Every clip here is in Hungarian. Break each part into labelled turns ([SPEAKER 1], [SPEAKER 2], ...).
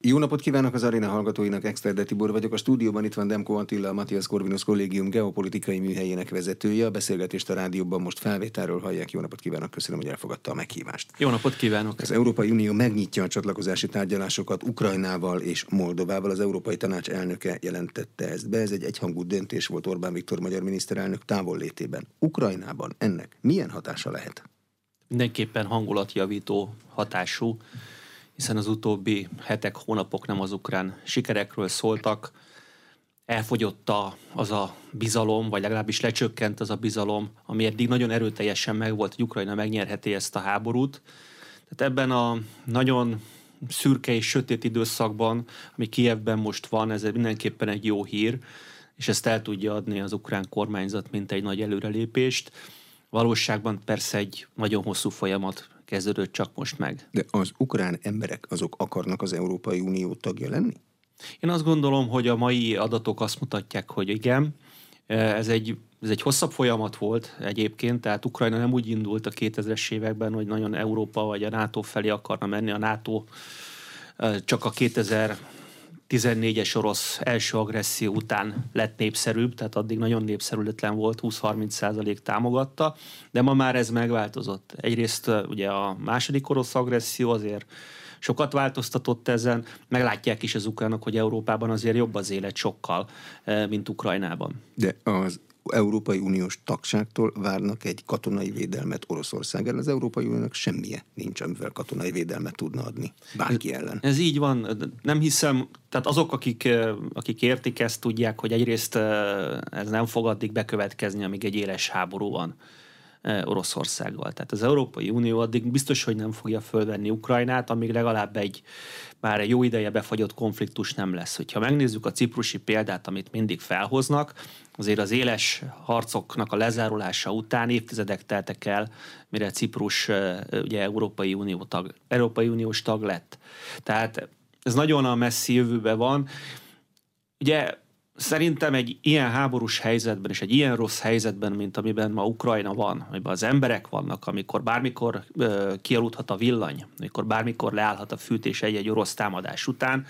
[SPEAKER 1] Jó napot kívánok az aréna hallgatóinak, Exterde Tibor vagyok. A stúdióban itt van Demko Attila, a Matthias Corvinus Kollégium geopolitikai műhelyének vezetője. A beszélgetést a rádióban most felvételről hallják. Jó napot kívánok, köszönöm, hogy elfogadta a meghívást.
[SPEAKER 2] Jó napot kívánok!
[SPEAKER 1] Az Európai Unió megnyitja a csatlakozási tárgyalásokat Ukrajnával és Moldovával. Az Európai Tanács elnöke jelentette ezt be. Ez egy egyhangú döntés volt Orbán Viktor magyar miniszterelnök távollétében. Ukrajnában ennek milyen hatása lehet?
[SPEAKER 2] Mindenképpen hangulatjavító hatású hiszen az utóbbi hetek, hónapok nem az ukrán sikerekről szóltak. Elfogyott a, az a bizalom, vagy legalábbis lecsökkent az a bizalom, ami eddig nagyon erőteljesen megvolt, hogy Ukrajna megnyerheti ezt a háborút. Tehát ebben a nagyon szürke és sötét időszakban, ami Kievben most van, ez mindenképpen egy jó hír, és ezt el tudja adni az ukrán kormányzat, mint egy nagy előrelépést. Valóságban persze egy nagyon hosszú folyamat kezdődött csak most meg.
[SPEAKER 1] De az ukrán emberek azok akarnak az Európai Unió tagja lenni?
[SPEAKER 2] Én azt gondolom, hogy a mai adatok azt mutatják, hogy igen. Ez egy, ez egy hosszabb folyamat volt egyébként, tehát Ukrajna nem úgy indult a 2000-es években, hogy nagyon Európa vagy a NATO felé akarna menni. A NATO csak a 2000 14-es orosz első agresszió után lett népszerűbb, tehát addig nagyon népszerűtlen volt, 20-30 százalék támogatta, de ma már ez megváltozott. Egyrészt ugye a második orosz agresszió azért sokat változtatott ezen, meglátják is az ukránok, hogy Európában azért jobb az élet sokkal, mint Ukrajnában.
[SPEAKER 1] De az Európai Uniós tagságtól várnak egy katonai védelmet Oroszország ellen. Az Európai Uniónak semmije nincs, amivel katonai védelmet tudna adni bárki ellen.
[SPEAKER 2] Ez így van. Nem hiszem, tehát azok, akik, akik értik ezt, tudják, hogy egyrészt ez nem fog addig bekövetkezni, amíg egy éles háború van. Oroszországgal. Tehát az Európai Unió addig biztos, hogy nem fogja fölvenni Ukrajnát, amíg legalább egy már egy jó ideje befagyott konfliktus nem lesz. Hogyha megnézzük a ciprusi példát, amit mindig felhoznak, azért az éles harcoknak a lezárulása után évtizedek teltek el, mire Ciprus ugye Európai, Unió tag, Európai Uniós tag lett. Tehát ez nagyon a messzi jövőben van. Ugye Szerintem egy ilyen háborús helyzetben és egy ilyen rossz helyzetben, mint amiben ma Ukrajna van, amiben az emberek vannak, amikor bármikor ö, kialudhat a villany, amikor bármikor leállhat a fűtés egy-egy orosz támadás után,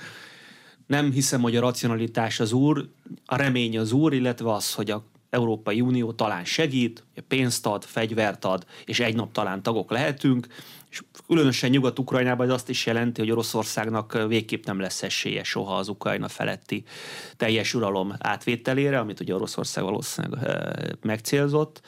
[SPEAKER 2] nem hiszem, hogy a racionalitás az úr, a remény az úr, illetve az, hogy a Európai Unió talán segít, pénzt ad, fegyvert ad, és egy nap talán tagok lehetünk, és különösen Nyugat-Ukrajnában ez azt is jelenti, hogy Oroszországnak végképp nem lesz esélye soha az Ukrajna feletti teljes uralom átvételére, amit ugye Oroszország valószínűleg megcélzott.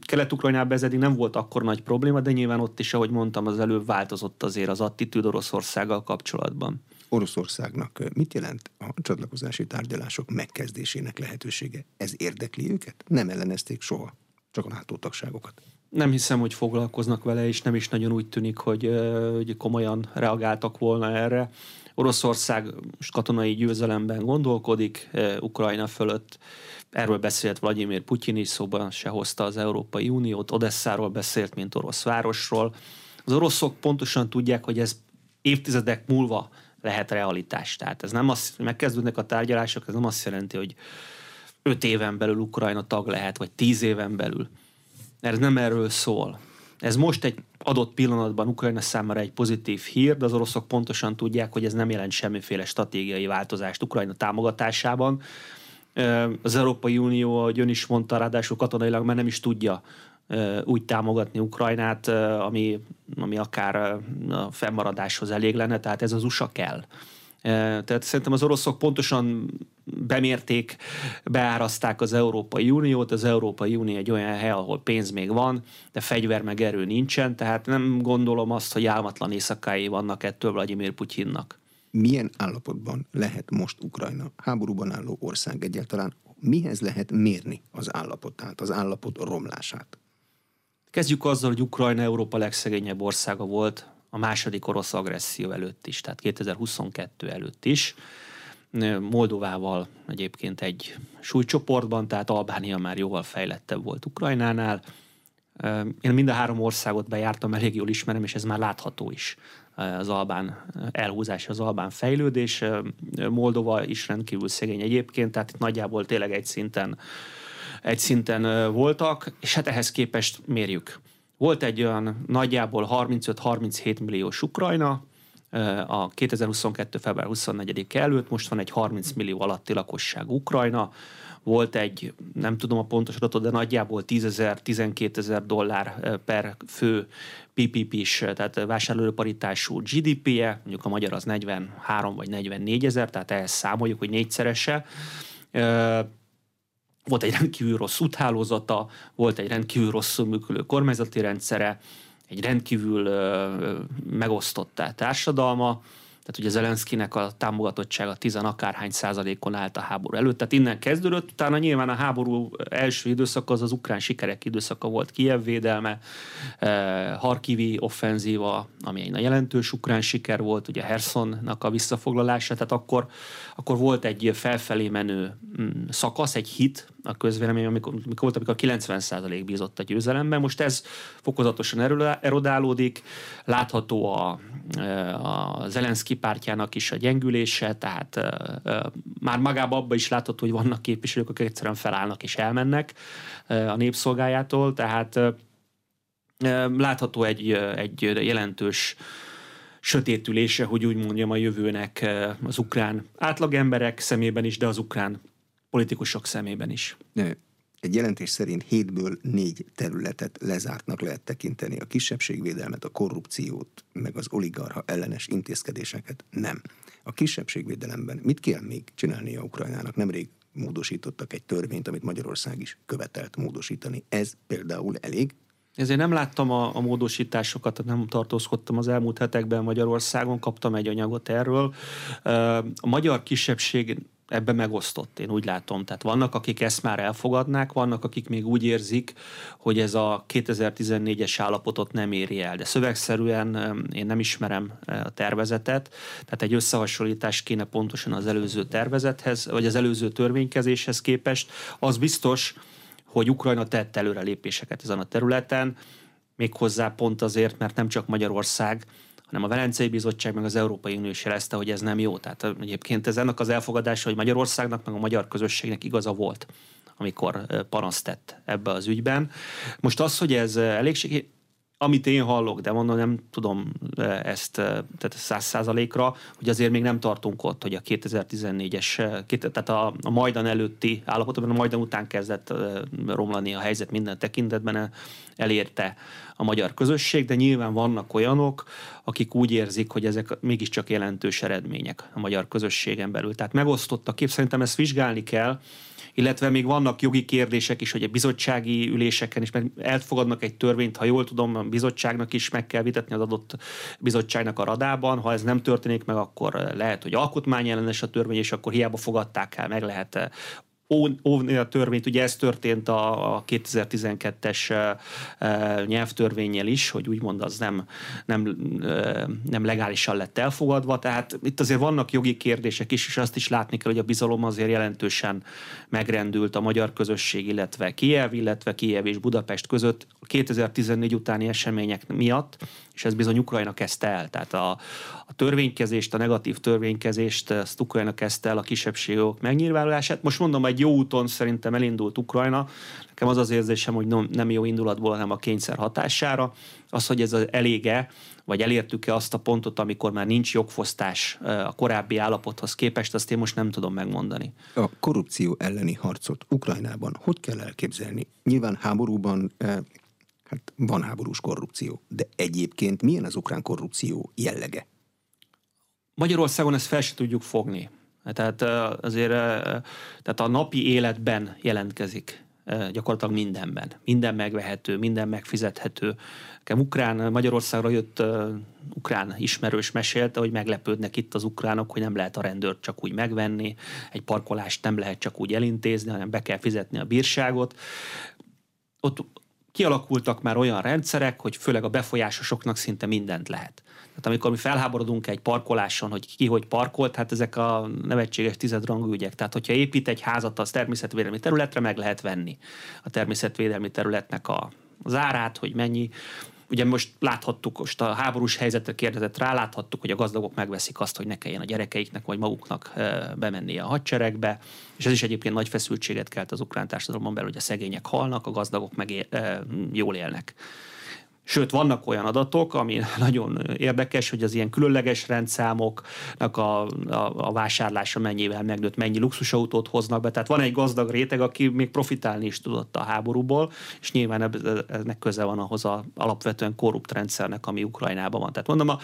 [SPEAKER 2] Kelet-Ukrajnában ez eddig nem volt akkor nagy probléma, de nyilván ott is, ahogy mondtam, az előbb változott azért az attitűd Oroszországgal kapcsolatban.
[SPEAKER 1] Oroszországnak mit jelent a csatlakozási tárgyalások megkezdésének lehetősége? Ez érdekli őket? Nem ellenezték soha, csak a NATO tagságokat
[SPEAKER 2] nem hiszem, hogy foglalkoznak vele, és nem is nagyon úgy tűnik, hogy, hogy komolyan reagáltak volna erre. Oroszország most katonai győzelemben gondolkodik Ukrajna fölött. Erről beszélt Vladimir Putyin is, szóban se hozta az Európai Uniót. Odesszáról beszélt, mint orosz városról. Az oroszok pontosan tudják, hogy ez évtizedek múlva lehet realitás. Tehát ez nem azt, megkezdődnek a tárgyalások, ez nem azt jelenti, hogy öt éven belül Ukrajna tag lehet, vagy tíz éven belül ez nem erről szól. Ez most egy adott pillanatban Ukrajna számára egy pozitív hír, de az oroszok pontosan tudják, hogy ez nem jelent semmiféle stratégiai változást Ukrajna támogatásában. Az Európai Unió, ahogy ön is mondta, ráadásul katonailag már nem is tudja úgy támogatni Ukrajnát, ami, ami akár a fennmaradáshoz elég lenne, tehát ez az USA kell. Tehát szerintem az oroszok pontosan bemérték, beáraszták az Európai Uniót, az Európai Unió egy olyan hely, ahol pénz még van, de fegyver meg erő nincsen, tehát nem gondolom azt, hogy álmatlan éjszakái vannak ettől Vladimir Putyinnak.
[SPEAKER 1] Milyen állapotban lehet most Ukrajna háborúban álló ország egyáltalán? Mihez lehet mérni az állapotát, az állapot romlását?
[SPEAKER 2] Kezdjük azzal, hogy Ukrajna Európa legszegényebb országa volt a második orosz agresszió előtt is, tehát 2022 előtt is. Moldovával egyébként egy súlycsoportban, tehát Albánia már jóval fejlettebb volt Ukrajnánál. Én mind a három országot bejártam, elég jól ismerem, és ez már látható is az albán elhúzás, az albán fejlődés. Moldova is rendkívül szegény egyébként, tehát itt nagyjából tényleg egy szinten, egy szinten voltak, és hát ehhez képest mérjük volt egy olyan nagyjából 35-37 milliós Ukrajna, a 2022. február 24 előtt, most van egy 30 millió alatti lakosság Ukrajna, volt egy, nem tudom a pontos adatot, de nagyjából 10 ezer, 12 ezer dollár per fő PPP-s, tehát vásárlóparitású GDP-je, mondjuk a magyar az 43 vagy 44 ezer, tehát ehhez számoljuk, hogy négyszerese. Volt egy rendkívül rossz úthálózata, volt egy rendkívül rosszul működő kormányzati rendszere, egy rendkívül megosztott társadalma, tehát ugye Zelenszkinek a támogatottsága tizen akárhány százalékon állt a háború előtt. Tehát innen kezdődött, utána nyilván a háború első időszaka az az ukrán sikerek időszaka volt, Kiev védelme, eh, Harkivi offenzíva, ami egy jelentős ukrán siker volt, ugye Hersonnak a visszafoglalása, tehát akkor, akkor volt egy felfelé menő mm, szakasz, egy hit a közvélemény, amikor, amikor volt, amikor 90 százalék bízott a győzelemben. Most ez fokozatosan erodálódik, látható a, eh, a Zelenszky pártjának is a gyengülése, tehát már magában abban is látható, hogy vannak képviselők, akik egyszerűen felállnak és elmennek a népszolgájától, tehát látható egy, egy jelentős sötétülése, hogy úgy mondjam, a jövőnek az ukrán átlagemberek szemében is, de az ukrán politikusok szemében is.
[SPEAKER 1] Egy jelentés szerint hétből négy területet lezártnak lehet tekinteni. A kisebbségvédelmet, a korrupciót, meg az oligarha ellenes intézkedéseket nem. A kisebbségvédelemben mit kell még csinálnia Ukrajnának? Nemrég módosítottak egy törvényt, amit Magyarország is követelt módosítani. Ez például elég?
[SPEAKER 2] Ezért nem láttam a, a módosításokat, nem tartózkodtam az elmúlt hetekben Magyarországon, kaptam egy anyagot erről. A magyar kisebbség ebbe megosztott, én úgy látom. Tehát vannak, akik ezt már elfogadnák, vannak, akik még úgy érzik, hogy ez a 2014-es állapotot nem éri el. De szövegszerűen én nem ismerem a tervezetet, tehát egy összehasonlítás kéne pontosan az előző tervezethez, vagy az előző törvénykezéshez képest. Az biztos, hogy Ukrajna tett előrelépéseket ezen a területen, méghozzá pont azért, mert nem csak Magyarország, hanem a Velencei Bizottság meg az Európai Unió is jelezte, hogy ez nem jó. Tehát egyébként ez ennek az elfogadása, hogy Magyarországnak meg a magyar közösségnek igaza volt amikor panaszt tett ebbe az ügyben. Most az, hogy ez elég amit én hallok, de mondom, nem tudom ezt tehát száz százalékra, hogy azért még nem tartunk ott, hogy a 2014-es, tehát a, a Majdan előtti állapotban, a Majdan után kezdett romlani a helyzet minden tekintetben, elérte a magyar közösség, de nyilván vannak olyanok, akik úgy érzik, hogy ezek mégiscsak jelentős eredmények a magyar közösségen belül. Tehát megosztott a kép, szerintem ezt vizsgálni kell, illetve még vannak jogi kérdések is, hogy a bizottsági üléseken is mert elfogadnak egy törvényt, ha jól tudom, a bizottságnak is meg kell vitatni az adott bizottságnak a radában. Ha ez nem történik meg, akkor lehet, hogy alkotmányellenes a törvény, és akkor hiába fogadták el, meg lehet óvni a törvényt. Ugye ez történt a 2012-es nyelvtörvényel is, hogy úgymond az nem, nem, nem legálisan lett elfogadva. Tehát itt azért vannak jogi kérdések is, és azt is látni kell, hogy a bizalom azért jelentősen megrendült a magyar közösség, illetve Kiev, illetve Kiev és Budapest között 2014 utáni események miatt, és ez bizony Ukrajna kezdte el. Tehát a, a törvénykezést, a negatív törvénykezést, ezt Ukrajna kezdte el a kisebbségok megnyilvánulását. Most mondom, egy jó úton szerintem elindult Ukrajna. Nekem az az érzésem, hogy nem jó indulatból, hanem a kényszer hatására. Az, hogy ez elége, vagy elértük-e azt a pontot, amikor már nincs jogfosztás a korábbi állapothoz képest, azt én most nem tudom megmondani.
[SPEAKER 1] A korrupció elleni harcot Ukrajnában hogy kell elképzelni? Nyilván háborúban hát van háborús korrupció, de egyébként milyen az ukrán korrupció jellege?
[SPEAKER 2] Magyarországon ezt fel se tudjuk fogni. Tehát azért tehát a napi életben jelentkezik gyakorlatilag mindenben. Minden megvehető, minden megfizethető. Nekem ukrán, Magyarországra jött uh, ukrán ismerős mesélte, hogy meglepődnek itt az ukránok, hogy nem lehet a rendőrt csak úgy megvenni, egy parkolást nem lehet csak úgy elintézni, hanem be kell fizetni a bírságot. Ott kialakultak már olyan rendszerek, hogy főleg a befolyásosoknak szinte mindent lehet. Tehát amikor mi felháborodunk egy parkoláson, hogy ki hogy parkolt, hát ezek a nevetséges tizedrangú ügyek. Tehát, hogyha épít egy házat az természetvédelmi területre, meg lehet venni a természetvédelmi területnek a zárát, hogy mennyi. Ugye most láthattuk, most a háborús helyzetre kérdezett rá, láthattuk, hogy a gazdagok megveszik azt, hogy ne kelljen a gyerekeiknek vagy maguknak bemenni a hadseregbe, és ez is egyébként nagy feszültséget kelt az ukrán társadalomban belül, hogy a szegények halnak, a gazdagok meg jól élnek Sőt, vannak olyan adatok, ami nagyon érdekes, hogy az ilyen különleges rendszámoknak a, a, a vásárlása mennyivel megnőtt, mennyi luxusautót hoznak be. Tehát van egy gazdag réteg, aki még profitálni is tudott a háborúból, és nyilván ennek köze van ahhoz a alapvetően korrupt rendszernek, ami Ukrajnában van. Tehát mondom, a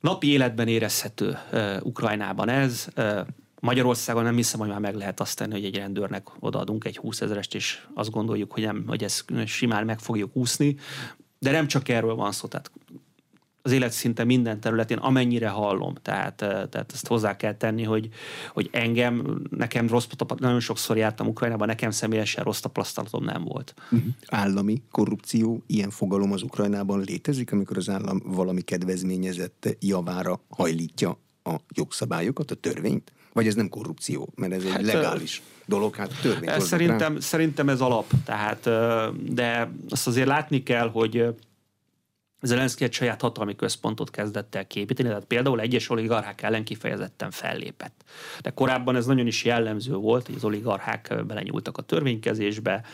[SPEAKER 2] napi életben érezhető uh, Ukrajnában ez. Uh, Magyarországon nem hiszem, hogy már meg lehet azt tenni, hogy egy rendőrnek odaadunk egy 20 ezerest, és azt gondoljuk, hogy, nem, hogy ezt simán meg fogjuk úszni. De nem csak erről van szó, tehát az élet szinte minden területén, amennyire hallom. Tehát, tehát ezt hozzá kell tenni, hogy, hogy engem, nekem rossz nagyon sokszor jártam Ukrajnában, nekem személyesen rossz tapasztalatom nem volt.
[SPEAKER 1] Uh-huh. Állami korrupció, ilyen fogalom az Ukrajnában létezik, amikor az állam valami kedvezményezett javára hajlítja a jogszabályokat, a törvényt? Vagy ez nem korrupció, mert ez egy hát, legális dolog, hát törvény.
[SPEAKER 2] Szerintem, szerintem ez alap, tehát, de azt azért látni kell, hogy Zelenszky egy saját hatalmi központot kezdett el képíteni, tehát például egyes oligarchák ellen kifejezetten fellépett. De korábban ez nagyon is jellemző volt, hogy az oligarchák belenyúltak a törvénykezésbe,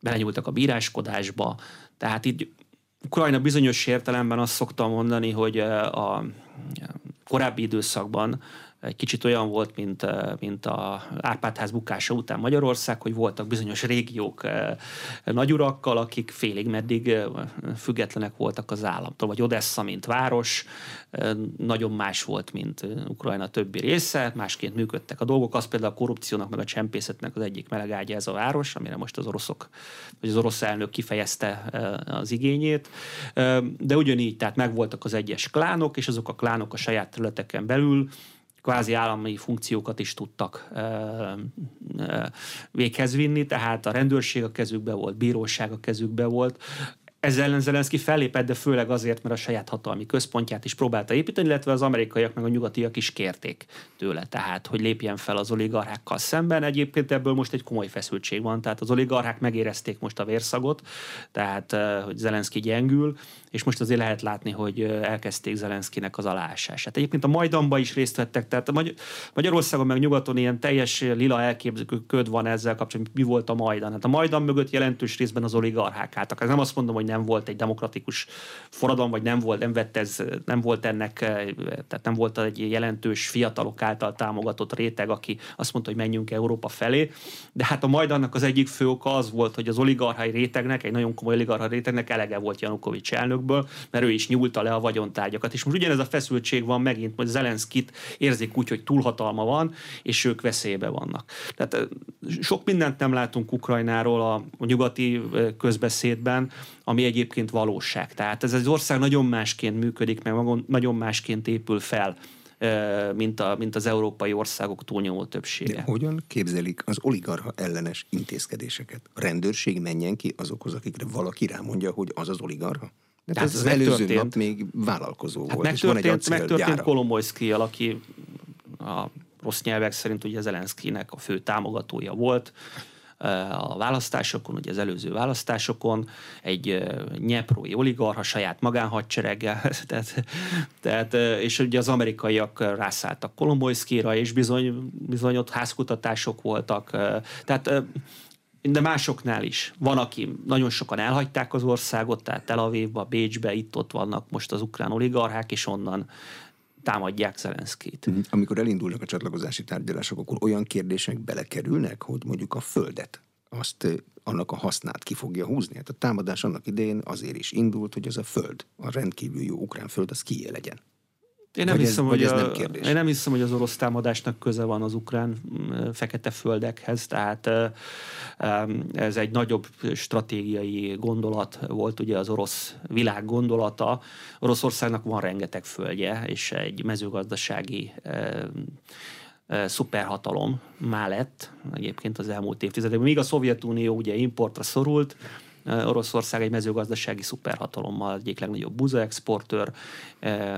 [SPEAKER 2] belenyúltak a bíráskodásba, tehát itt Ukrajna bizonyos értelemben azt szoktam mondani, hogy a korábbi időszakban egy kicsit olyan volt, mint, mint a Árpádház bukása után Magyarország, hogy voltak bizonyos régiók nagyurakkal, akik félig meddig függetlenek voltak az államtól, vagy Odessa, mint város, nagyon más volt, mint Ukrajna többi része, másként működtek a dolgok. Az például a korrupciónak, meg a csempészetnek az egyik melegágya ez a város, amire most az oroszok, vagy az orosz elnök kifejezte az igényét. De ugyanígy, tehát megvoltak az egyes klánok, és azok a klánok a saját területeken belül kvázi állami funkciókat is tudtak véghez vinni, tehát a rendőrség a kezükbe volt, bíróság a kezükbe volt, ezzel ellen Zelenszky fellépett, de főleg azért, mert a saját hatalmi központját is próbálta építeni, illetve az amerikaiak meg a nyugatiak is kérték tőle, tehát hogy lépjen fel az oligarchákkal szemben. Egyébként ebből most egy komoly feszültség van, tehát az oligarchák megérezték most a vérszagot, tehát eh, hogy Zelenszky gyengül, és most azért lehet látni, hogy elkezdték Zelenszkinek az alásását. Egyébként a Majdanban is részt vettek, tehát Magy- Magyarországon meg nyugaton ilyen teljes lila elképzelő köd van ezzel kapcsolatban, mi volt a Majdan. Hát a Majdan mögött jelentős részben az oligarchák álltak. Ez nem azt mondom, hogy nem volt egy demokratikus forradalom, vagy nem volt, nem vett ez, nem volt ennek, eh, tehát nem volt egy jelentős fiatalok által támogatott réteg, aki azt mondta, hogy menjünk Európa felé. De hát a majd annak az egyik fő oka az volt, hogy az oligarchai rétegnek, egy nagyon komoly oligarchai rétegnek elege volt Janukovics elnökből, mert ő is nyúlta le a vagyontárgyakat. És most ugyanez a feszültség van megint, hogy Zelenszkit érzik úgy, hogy túlhatalma van, és ők veszélybe vannak. Tehát eh, sok mindent nem látunk Ukrajnáról a, a nyugati közbeszédben, ami egyébként valóság. Tehát ez az ország nagyon másként működik, meg nagyon másként épül fel mint, a, mint az európai országok túlnyomó többsége.
[SPEAKER 1] De hogyan képzelik az oligarha ellenes intézkedéseket? A rendőrség menjen ki azokhoz, akikre valaki rámondja, hogy az az oligarha? De hát ez az előző nap még vállalkozó hát volt,
[SPEAKER 2] megtörtént, és van egy Megtörtént Kolomojszki, aki a rossz nyelvek szerint ugye Zelenszkinek a fő támogatója volt, a választásokon, ugye az előző választásokon, egy nyeprói oligarha saját magánhadsereggel, tehát, tehát, és ugye az amerikaiak rászálltak Kolomoyszkira, és bizony, bizony ott házkutatások voltak, tehát de másoknál is. Van, aki nagyon sokan elhagyták az országot, tehát Tel Avivba, Bécsbe, itt-ott vannak most az ukrán oligarchák, és onnan támadják Zelenszkét.
[SPEAKER 1] Mhm. Amikor elindulnak a csatlakozási tárgyalások, akkor olyan kérdések belekerülnek, hogy mondjuk a földet, azt annak a hasznát ki fogja húzni. Hát a támadás annak idején azért is indult, hogy az a föld, a rendkívül jó ukrán föld, az kié legyen.
[SPEAKER 2] Én nem, hiszem, ez, hogy ez a, nem kérdés. Én nem hiszem, hogy az orosz támadásnak köze van az ukrán mm, fekete földekhez, tehát ez egy nagyobb stratégiai gondolat volt, ugye az orosz világ gondolata. Oroszországnak van rengeteg földje, és egy mezőgazdasági szuperhatalom lett egyébként az elmúlt évtizedekben. Míg a Szovjetunió ugye importra szorult, Oroszország egy mezőgazdasági szuperhatalommal, egyik legnagyobb buza exportőr.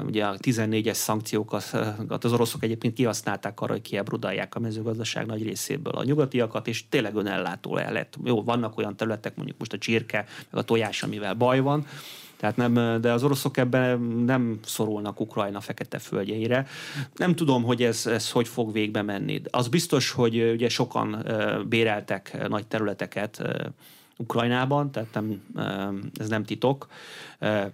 [SPEAKER 2] Ugye a 14-es szankciókat az oroszok egyébként kihasználták arra, hogy kiebrudalják a mezőgazdaság nagy részéből a nyugatiakat, és tényleg önellátó el lett. Jó, vannak olyan területek, mondjuk most a csirke, meg a tojás, amivel baj van, tehát nem, de az oroszok ebben nem szorulnak Ukrajna fekete földjeire. Nem tudom, hogy ez, ez hogy fog végbe menni. Az biztos, hogy ugye sokan béreltek nagy területeket Ukrajnában, tehát nem, ez nem titok, mert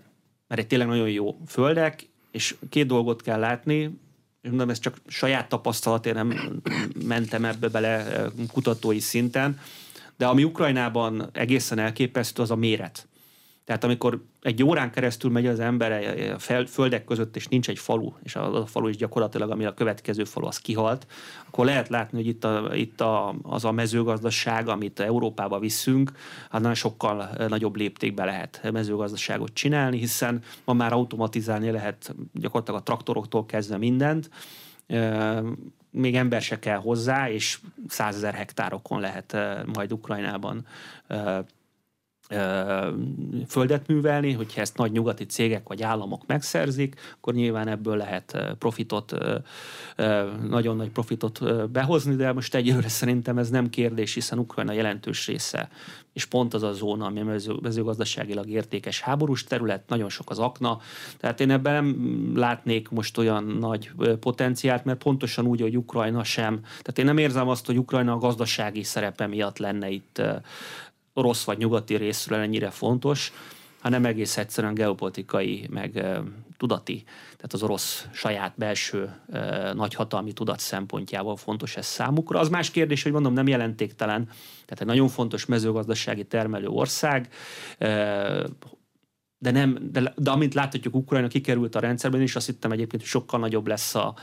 [SPEAKER 2] egy tényleg nagyon jó földek, és két dolgot kell látni, és mondom, ez csak saját tapasztalat, nem mentem ebbe bele kutatói szinten, de ami Ukrajnában egészen elképesztő, az a méret. Tehát amikor egy órán keresztül megy az ember a földek között, és nincs egy falu, és az a falu is gyakorlatilag, ami a következő falu, az kihalt, akkor lehet látni, hogy itt, a, itt a, az a mezőgazdaság, amit Európába viszünk, annál sokkal nagyobb léptékbe lehet mezőgazdaságot csinálni, hiszen ma már automatizálni lehet gyakorlatilag a traktoroktól kezdve mindent, még ember se kell hozzá, és százezer hektárokon lehet majd Ukrajnában földet művelni, hogyha ezt nagy nyugati cégek vagy államok megszerzik, akkor nyilván ebből lehet profitot, nagyon nagy profitot behozni, de most egyelőre szerintem ez nem kérdés, hiszen Ukrajna jelentős része, és pont az a zóna, ami mezőgazdaságilag értékes háborús terület, nagyon sok az akna, tehát én ebben nem látnék most olyan nagy potenciált, mert pontosan úgy, hogy Ukrajna sem, tehát én nem érzem azt, hogy Ukrajna a gazdasági szerepe miatt lenne itt orosz vagy nyugati részről ennyire fontos, hanem egész egyszerűen geopolitikai, meg tudati, tehát az orosz saját belső nagyhatalmi tudat szempontjából fontos ez számukra. Az más kérdés, hogy mondom, nem jelentéktelen, tehát egy nagyon fontos mezőgazdasági termelő ország, de nem, de, de amint láthatjuk, Ukrajna kikerült a rendszerben, és azt hittem egyébként, hogy sokkal nagyobb lesz a,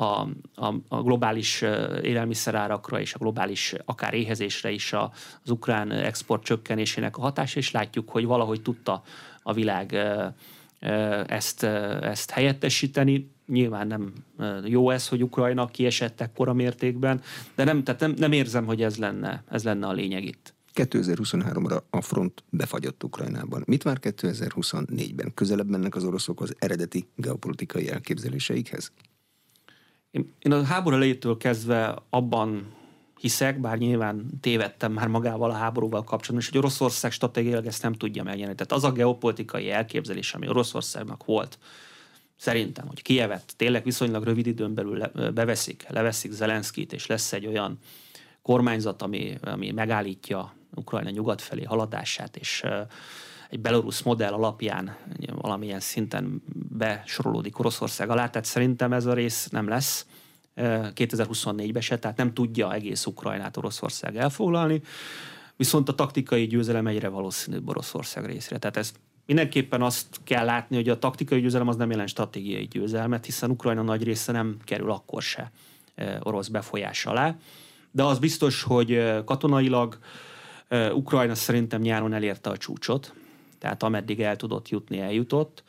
[SPEAKER 2] a, a, a globális élelmiszerárakra és a globális akár éhezésre is a, az ukrán export csökkenésének a hatása, és látjuk, hogy valahogy tudta a világ ezt, ezt helyettesíteni. Nyilván nem jó ez, hogy Ukrajna kiesett ekkora mértékben, de nem, tehát nem, nem érzem, hogy ez lenne, ez lenne a lényeg itt.
[SPEAKER 1] 2023-ra a front befagyott Ukrajnában. Mit vár 2024-ben? Közelebb mennek az oroszok az eredeti geopolitikai elképzeléseikhez?
[SPEAKER 2] Én, a háború elejétől kezdve abban hiszek, bár nyilván tévedtem már magával a háborúval kapcsolatban, és hogy Oroszország stratégiailag ezt nem tudja megjelenni. Tehát az a geopolitikai elképzelés, ami Oroszországnak volt, szerintem, hogy Kievet tényleg viszonylag rövid időn belül beveszik, leveszik Zelenszkit, és lesz egy olyan kormányzat, ami, ami megállítja Ukrajna nyugat felé haladását, és egy belorusz modell alapján valamilyen szinten besorolódik Oroszország alá, tehát szerintem ez a rész nem lesz 2024-ben se, tehát nem tudja egész Ukrajnát Oroszország elfoglalni, viszont a taktikai győzelem egyre valószínűbb Oroszország részére. Tehát ez mindenképpen azt kell látni, hogy a taktikai győzelem az nem jelent stratégiai győzelmet, hiszen Ukrajna nagy része nem kerül akkor se orosz befolyás alá. De az biztos, hogy katonailag Ukrajna szerintem nyáron elérte a csúcsot, tehát ameddig el tudott jutni, eljutott.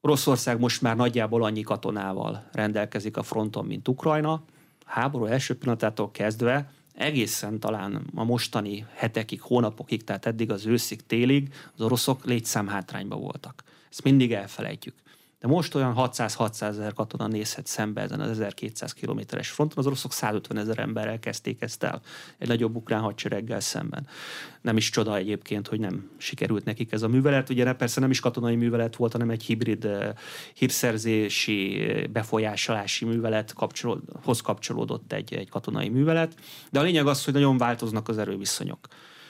[SPEAKER 2] Oroszország most már nagyjából annyi katonával rendelkezik a fronton, mint Ukrajna. Háború első pillanatától kezdve egészen talán a mostani hetekig, hónapokig, tehát eddig az őszig, télig az oroszok létszámhátrányban voltak. Ezt mindig elfelejtjük. De most olyan 600-600 ezer katona nézhet szembe ezen az 1200 kilométeres fronton, az oroszok 150 ezer emberrel kezdték ezt el, egy nagyobb ukrán hadsereggel szemben. Nem is csoda egyébként, hogy nem sikerült nekik ez a művelet. Ugye persze nem is katonai művelet volt, hanem egy hibrid hírszerzési, befolyásolási művelet kapcsolód, kapcsolódott egy, egy katonai művelet. De a lényeg az, hogy nagyon változnak az erőviszonyok.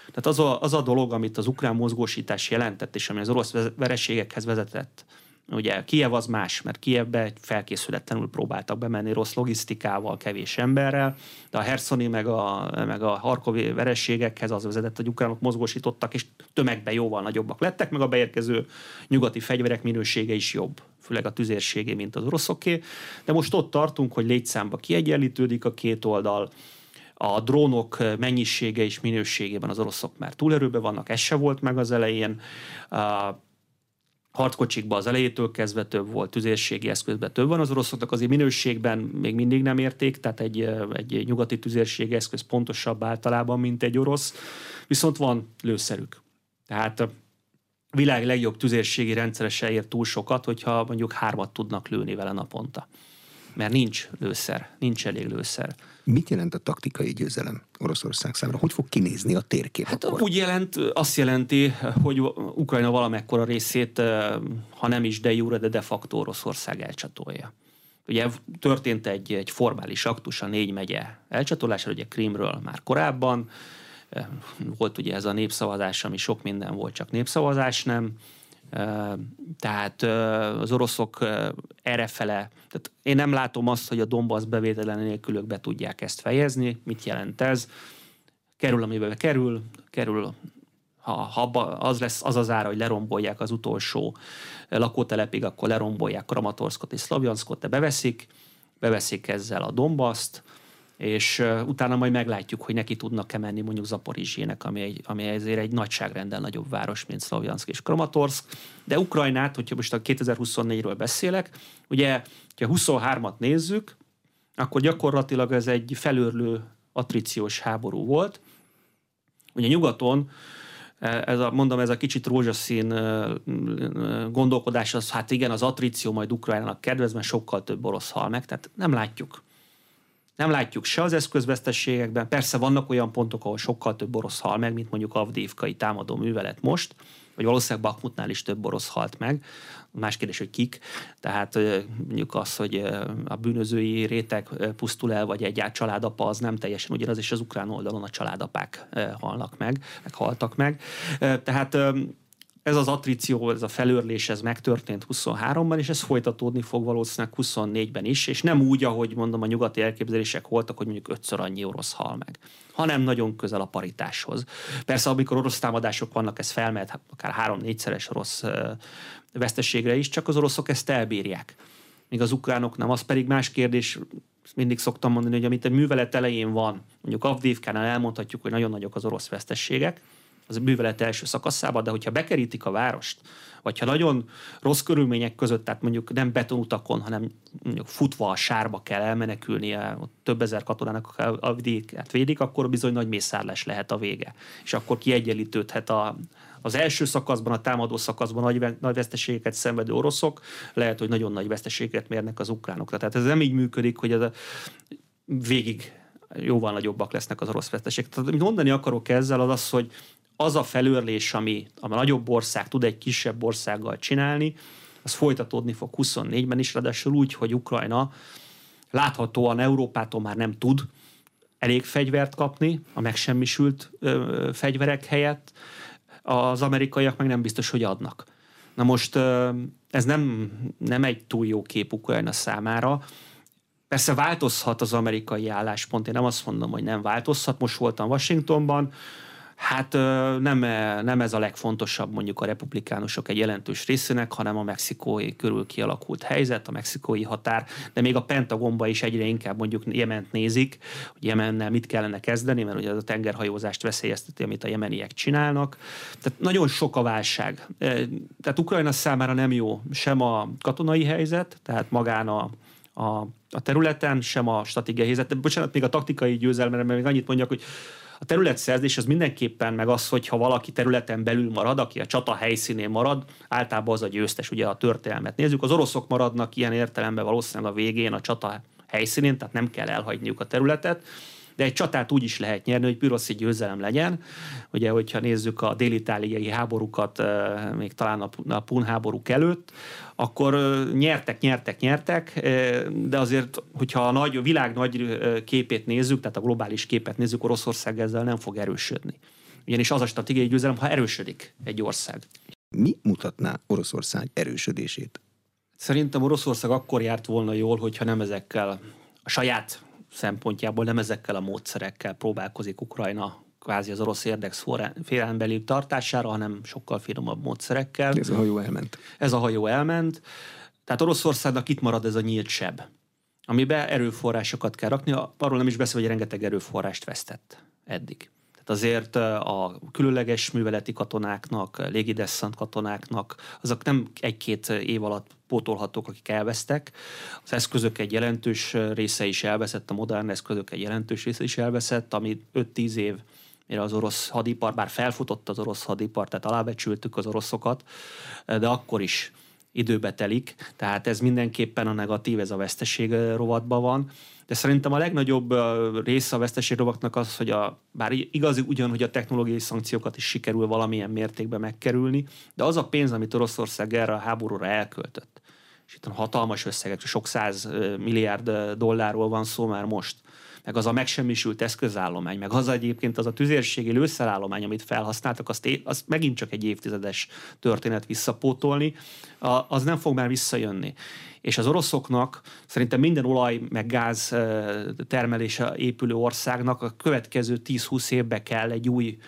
[SPEAKER 2] Tehát az a, az a dolog, amit az ukrán mozgósítás jelentett, és ami az orosz vereségekhez vezetett, Ugye Kiev az más, mert Kievbe felkészületlenül próbáltak bemenni rossz logisztikával, kevés emberrel, de a Herszoni meg a, meg a Harkovi verességekhez az vezetett, hogy ukránok mozgósítottak, és tömegben jóval nagyobbak lettek, meg a beérkező nyugati fegyverek minősége is jobb, főleg a tüzérségé, mint az oroszoké. De most ott tartunk, hogy létszámba kiegyenlítődik a két oldal, a drónok mennyisége és minőségében az oroszok már túlerőben vannak, ez se volt meg az elején harckocsikban az elejétől kezdve több volt, tüzérségi eszközben több van, az oroszoknak azért minőségben még mindig nem érték, tehát egy, egy nyugati tüzérségi eszköz pontosabb általában, mint egy orosz, viszont van lőszerük. Tehát világ legjobb tüzérségi rendszere se ér túl sokat, hogyha mondjuk hármat tudnak lőni vele naponta. Mert nincs lőszer, nincs elég lőszer.
[SPEAKER 1] Mit jelent a taktikai győzelem Oroszország számára? Hogy fog kinézni a térkép?
[SPEAKER 2] Hát akkor? úgy jelent, azt jelenti, hogy Ukrajna valamekkora részét, ha nem is de jure, de de facto Oroszország elcsatolja. Ugye történt egy, egy formális aktus a négy megye elcsatolása, ugye Krimről már korábban, Volt ugye ez a népszavazás, ami sok minden volt, csak népszavazás nem. Tehát az oroszok errefele, tehát én nem látom azt, hogy a Donbass bevételen nélkülök be tudják ezt fejezni. Mit jelent ez? Kerül, amiben kerül, kerül ha, ha az lesz az az ára, hogy lerombolják az utolsó lakótelepig, akkor lerombolják Kramatorskot és Szlavjanskot, de beveszik, beveszik ezzel a Dombaszt, és utána majd meglátjuk, hogy neki tudnak-e menni mondjuk Zaporizsének, ami, egy, ami ezért egy nagyságrendel nagyobb város, mint Szlavjansk és Kramatorsk. De Ukrajnát, hogyha most a 2024-ről beszélek, ugye, ha 23-at nézzük, akkor gyakorlatilag ez egy felőrlő attriciós háború volt. Ugye nyugaton ez a, mondom, ez a kicsit rózsaszín gondolkodás, az hát igen, az attrició majd Ukrajnának kedvez, mert sokkal több orosz hal meg, tehát nem látjuk. Nem látjuk se az eszközvesztességekben, persze vannak olyan pontok, ahol sokkal több orosz hal meg, mint mondjuk Avdívkai támadó művelet most, vagy valószínűleg Bakmutnál is több orosz halt meg. Más kérdés, hogy kik. Tehát mondjuk az, hogy a bűnözői réteg pusztul el, vagy egy családapa, az nem teljesen ugyanaz, és az ukrán oldalon a családapák halnak meg, meg haltak meg. Tehát ez az attrició, ez a felőrlés, ez megtörtént 23-ban, és ez folytatódni fog valószínűleg 24-ben is, és nem úgy, ahogy mondom, a nyugati elképzelések voltak, hogy mondjuk ötször annyi orosz hal meg, hanem nagyon közel a paritáshoz. Persze, amikor orosz támadások vannak, ez felmehet akár három-négyszeres orosz veszteségre is, csak az oroszok ezt elbírják. Míg az ukránok nem, az pedig más kérdés, mindig szoktam mondani, hogy amit a művelet elején van, mondjuk Avdívkánál elmondhatjuk, hogy nagyon nagyok az orosz vesztességek, az a művelet első szakaszában, de hogyha bekerítik a várost, vagy ha nagyon rossz körülmények között, tehát mondjuk nem betonutakon, hanem mondjuk futva a sárba kell elmenekülnie, ott több ezer katonának a vidéket védik, akkor bizony nagy mészárlás lehet a vége. És akkor kiegyenlítődhet a, az első szakaszban, a támadó szakaszban nagy, nagy veszteségeket szenvedő oroszok, lehet, hogy nagyon nagy veszteségeket mérnek az ukránokra. Tehát ez nem így működik, hogy ez a végig jóval nagyobbak lesznek az orosz veszteségek. Tehát amit mondani akarok ezzel az az, hogy az a felőrlés, ami a nagyobb ország tud egy kisebb országgal csinálni, az folytatódni fog 24-ben is, ráadásul úgy, hogy Ukrajna láthatóan Európától már nem tud elég fegyvert kapni, a megsemmisült ö, fegyverek helyett, az amerikaiak meg nem biztos, hogy adnak. Na most ö, ez nem, nem egy túl jó kép Ukrajna számára, Persze változhat az amerikai álláspont, én nem azt mondom, hogy nem változhat. Most voltam Washingtonban, Hát nem, nem ez a legfontosabb mondjuk a republikánusok egy jelentős részének, hanem a mexikói körül kialakult helyzet, a mexikói határ, de még a Pentagonba is egyre inkább mondjuk Jement nézik, hogy Jemennel mit kellene kezdeni, mert ugye az a tengerhajózást veszélyezteti, amit a jemeniek csinálnak. Tehát nagyon sok a válság. Tehát Ukrajna számára nem jó sem a katonai helyzet, tehát magán a, a, a területen, sem a stratégiai helyzet. Bocsánat, még a taktikai győzelmere, mert még annyit mondjak, hogy a területszerzés az mindenképpen meg az, hogy ha valaki területen belül marad, aki a csata helyszínén marad, általában az a győztes, ugye a történelmet nézzük. Az oroszok maradnak ilyen értelemben valószínűleg a végén a csata helyszínén, tehát nem kell elhagyniuk a területet de egy csatát úgy is lehet nyerni, hogy püroszi győzelem legyen. Ugye, hogyha nézzük a dél-itáliai háborúkat, még talán a Pun háborúk előtt, akkor nyertek, nyertek, nyertek, de azért, hogyha a nagy, a világ nagy képét nézzük, tehát a globális képet nézzük, Oroszország ezzel nem fog erősödni. Ugyanis az a stratégiai győzelem, ha erősödik egy ország.
[SPEAKER 1] Mi mutatná Oroszország erősödését?
[SPEAKER 2] Szerintem Oroszország akkor járt volna jól, hogyha nem ezekkel a saját szempontjából nem ezekkel a módszerekkel próbálkozik Ukrajna kvázi az orosz érdek félelembeli tartására, hanem sokkal finomabb módszerekkel.
[SPEAKER 1] Ez a hajó elment.
[SPEAKER 2] Ez a hajó elment. Tehát Oroszországnak itt marad ez a nyílt seb, amiben erőforrásokat kell rakni, arról nem is beszél, hogy rengeteg erőforrást vesztett eddig. Tehát azért a különleges műveleti katonáknak, légidesszant katonáknak, azok nem egy-két év alatt pótolhatók, akik elvesztek. Az eszközök egy jelentős része is elveszett, a modern eszközök egy jelentős része is elveszett, ami 5-10 év mire az orosz hadipar, bár felfutott az orosz hadipar, tehát alábecsültük az oroszokat, de akkor is időbe telik, tehát ez mindenképpen a negatív, ez a veszteség rovatban van. De szerintem a legnagyobb része a veszteség rovatnak az, hogy a, bár igaz ugyan, hogy a technológiai szankciókat is sikerül valamilyen mértékben megkerülni, de az a pénz, amit Oroszország erre a háborúra elköltött, és itt hatalmas összegek, sok száz milliárd dollárról van szó már most, meg az a megsemmisült eszközállomány, meg az egyébként az a tüzérségi lőszerállomány, amit felhasználtak, azt, é- azt megint csak egy évtizedes történet visszapótolni, az nem fog már visszajönni. És az oroszoknak szerintem minden olaj meg gáz termelése épülő országnak a következő 10-20 évbe kell egy új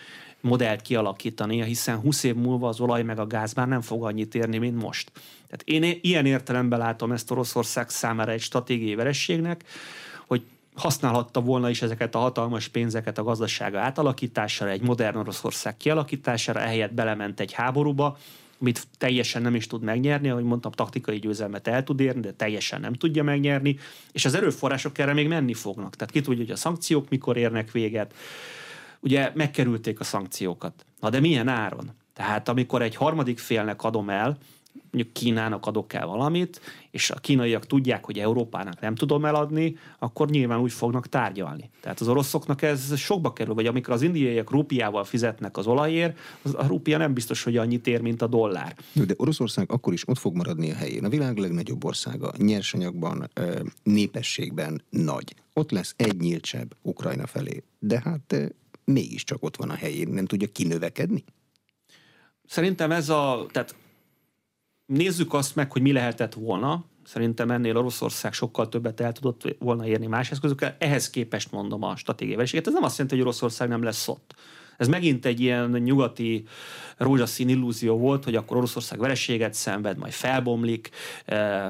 [SPEAKER 2] modellt kialakítania, hiszen 20 év múlva az olaj meg a gáz már nem fog annyit érni, mint most. Tehát én ilyen értelemben látom ezt Oroszország számára egy stratégiai verességnek, használhatta volna is ezeket a hatalmas pénzeket a gazdasága átalakítására, egy modern Oroszország kialakítására, ehelyett belement egy háborúba, amit teljesen nem is tud megnyerni, ahogy mondtam, taktikai győzelmet el tud érni, de teljesen nem tudja megnyerni, és az erőforrások erre még menni fognak. Tehát ki tudja, hogy a szankciók mikor érnek véget. Ugye megkerülték a szankciókat. Na de milyen áron? Tehát amikor egy harmadik félnek adom el, mondjuk Kínának adok el valamit, és a kínaiak tudják, hogy Európának nem tudom eladni, akkor nyilván úgy fognak tárgyalni. Tehát az oroszoknak ez sokba kerül, vagy amikor az indiaiak rupiával fizetnek az olajért, az a rupia nem biztos, hogy annyit ér, mint a dollár.
[SPEAKER 1] De Oroszország akkor is ott fog maradni a helyén. A világ legnagyobb országa, nyersanyagban, népességben nagy. Ott lesz egy nyíltsebb Ukrajna felé. De hát mégiscsak ott van a helyén, nem tudja kinövekedni?
[SPEAKER 2] Szerintem ez a, tehát nézzük azt meg, hogy mi lehetett volna. Szerintem ennél Oroszország sokkal többet el tudott volna érni más eszközökkel. Ehhez képest mondom a stratégiai vereséget. Ez nem azt jelenti, hogy Oroszország nem lesz ott. Ez megint egy ilyen nyugati rózsaszín illúzió volt, hogy akkor Oroszország vereséget szenved, majd felbomlik, eh,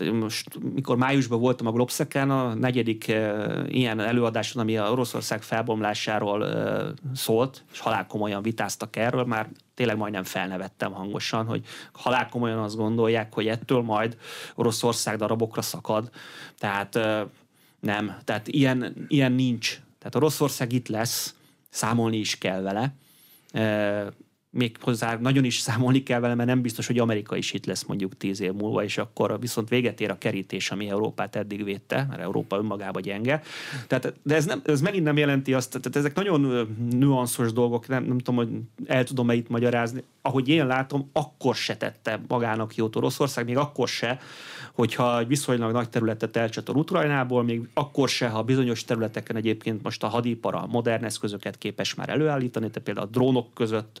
[SPEAKER 2] most, mikor májusban voltam a Globszeken, a negyedik e, ilyen előadáson, ami a Oroszország felbomlásáról e, szólt, és halálkomolyan vitáztak erről, már tényleg majdnem felnevettem hangosan, hogy halálkomolyan azt gondolják, hogy ettől majd Oroszország darabokra szakad. Tehát e, nem, tehát ilyen, ilyen nincs. Tehát Oroszország itt lesz, számolni is kell vele még hozzá nagyon is számolni kell vele, mert nem biztos, hogy Amerika is itt lesz mondjuk tíz év múlva, és akkor viszont véget ér a kerítés, ami Európát eddig védte, mert Európa önmagában gyenge. Tehát, de ez, nem, ez megint nem jelenti azt, tehát ezek nagyon nüanszos dolgok, nem, nem tudom, hogy el tudom-e itt magyarázni. Ahogy én látom, akkor se tette magának jót Oroszország, még akkor se, hogyha egy viszonylag nagy területet elcsatol Ukrajnából, még akkor se, ha bizonyos területeken egyébként most a hadipara modern eszközöket képes már előállítani, tehát például a drónok között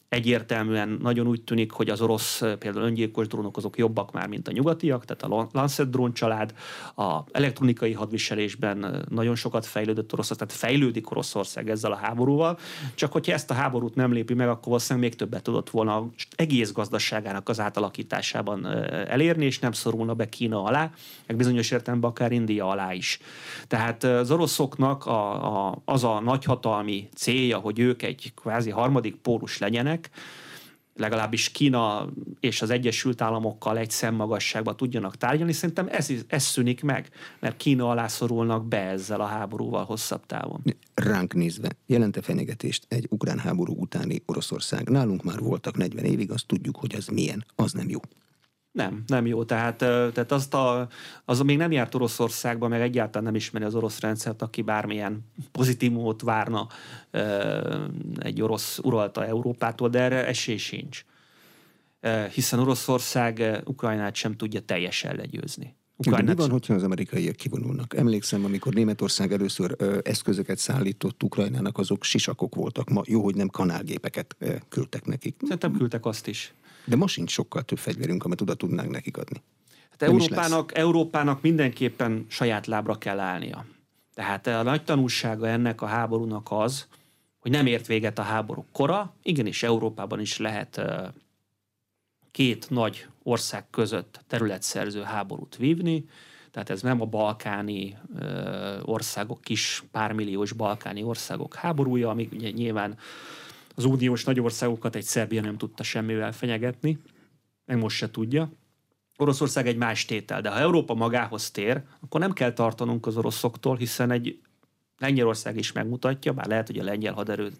[SPEAKER 2] egyértelműen nagyon úgy tűnik, hogy az orosz például öngyilkos drónok azok jobbak már, mint a nyugatiak, tehát a Lancet drón család, a elektronikai hadviselésben nagyon sokat fejlődött Oroszország, tehát fejlődik Oroszország ezzel a háborúval, csak hogyha ezt a háborút nem lépi meg, akkor valószínűleg még többet tudott volna egész gazdaságának az átalakításában elérni, és nem szorulna be Kína alá, meg bizonyos értelemben akár India alá is. Tehát az oroszoknak a, a, az a nagyhatalmi célja, hogy ők egy kvázi harmadik pólus legyenek, legyenek, legalábbis Kína és az Egyesült Államokkal egy szemmagasságban tudjanak tárgyalni, szerintem ez, ez szűnik meg, mert Kína alá szorulnak be ezzel a háborúval hosszabb távon.
[SPEAKER 1] Ránk nézve, jelente fenyegetést egy ukrán háború utáni Oroszország. Nálunk már voltak 40 évig, azt tudjuk, hogy az milyen, az nem jó.
[SPEAKER 2] Nem, nem jó. Tehát, tehát azt a, az még nem járt Oroszországban, meg egyáltalán nem ismeri az orosz rendszert, aki bármilyen pozitívumot várna egy orosz uralta Európától, de erre esély sincs. Hiszen Oroszország Ukrajnát sem tudja teljesen legyőzni.
[SPEAKER 1] Ukrajnát de mi van, hogyha az amerikaiak kivonulnak? Emlékszem, amikor Németország először ö, eszközöket szállított Ukrajnának, azok sisakok voltak. Ma jó, hogy nem kanálgépeket ö, küldtek nekik.
[SPEAKER 2] Szerintem küldtek azt is.
[SPEAKER 1] De ma sincs sokkal több fegyverünk, amit oda tudnánk nekik adni.
[SPEAKER 2] Hát Európának, Európának mindenképpen saját lábra kell állnia. Tehát a nagy tanulsága ennek a háborúnak az, hogy nem ért véget a háború kora, igenis Európában is lehet két nagy ország között területszerző háborút vívni, tehát ez nem a balkáni országok, kis pármilliós balkáni országok háborúja, amik ugye nyilván az uniós nagyországokat egy Szerbia nem tudta semmivel fenyegetni, meg most se tudja. Oroszország egy más tétel, de ha Európa magához tér, akkor nem kell tartanunk az oroszoktól, hiszen egy Lengyelország is megmutatja, bár lehet, hogy a lengyel haderő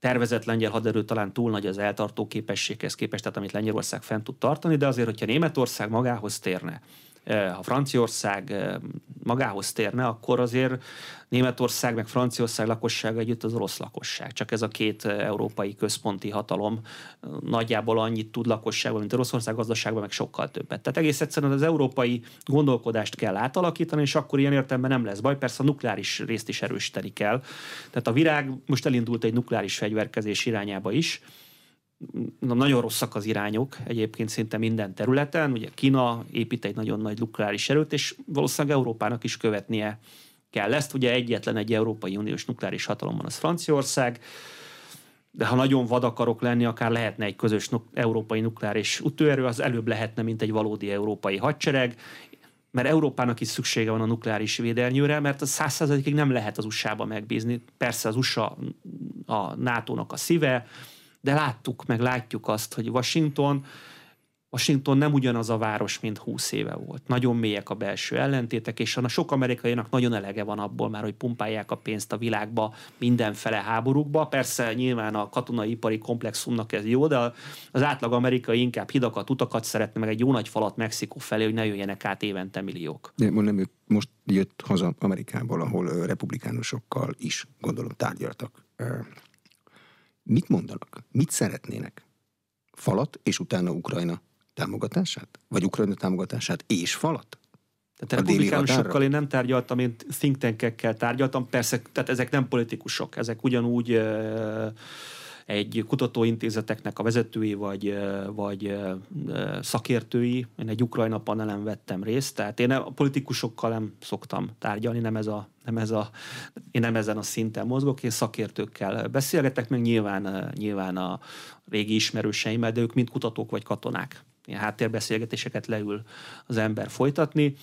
[SPEAKER 2] tervezett lengyel haderő talán túl nagy az eltartó képességhez képest, tehát amit Lengyelország fent tud tartani, de azért, hogyha Németország magához térne, ha Franciaország magához térne, akkor azért Németország meg Franciaország lakossága együtt az orosz lakosság. Csak ez a két európai központi hatalom nagyjából annyit tud lakosságban, mint Oroszország gazdaságban, meg sokkal többet. Tehát egész egyszerűen az európai gondolkodást kell átalakítani, és akkor ilyen értelemben nem lesz baj. Persze a nukleáris részt is erősíteni kell. Tehát a virág most elindult egy nukleáris fegyverkezés irányába is, nagyon rosszak az irányok egyébként szinte minden területen. Ugye Kína épít egy nagyon nagy nukleáris erőt, és valószínűleg Európának is követnie kell ezt. Ugye egyetlen egy Európai Uniós nukleáris hatalom van, az Franciaország, de ha nagyon vad akarok lenni, akár lehetne egy közös nuk- európai nukleáris utőerő, az előbb lehetne, mint egy valódi európai hadsereg, mert Európának is szüksége van a nukleáris védelnyőre, mert a százszerzalékig nem lehet az USA-ba megbízni. Persze az USA a NATO-nak a szíve, de láttuk, meg látjuk azt, hogy Washington Washington nem ugyanaz a város, mint 20 éve volt. Nagyon mélyek a belső ellentétek, és a sok amerikainak nagyon elege van abból már, hogy pumpálják a pénzt a világba mindenfele háborúkba. Persze nyilván a katonai ipari komplexumnak ez jó, de az átlag amerikai inkább hidakat, utakat szeretne, meg egy jó nagy falat Mexikó felé, hogy ne jöjjenek át évente milliók.
[SPEAKER 1] De nem, most jött haza Amerikából, ahol republikánusokkal is, gondolom, tárgyaltak. Mit mondanak? Mit szeretnének? Falat, és utána Ukrajna támogatását? Vagy Ukrajna támogatását és falat?
[SPEAKER 2] Tehát a republikánusokkal én nem tárgyaltam, én think tankekkel tárgyaltam, persze, tehát ezek nem politikusok, ezek ugyanúgy egy kutatóintézeteknek a vezetői vagy, vagy szakértői. Én egy Ukrajna panelen vettem részt, tehát én a politikusokkal nem szoktam tárgyalni, nem ez a, nem ez a, én nem ezen a szinten mozgok, én szakértőkkel beszélgetek, meg nyilván, nyilván a régi ismerőseimmel, de ők mind kutatók vagy katonák. Ilyen háttérbeszélgetéseket leül az ember folytatni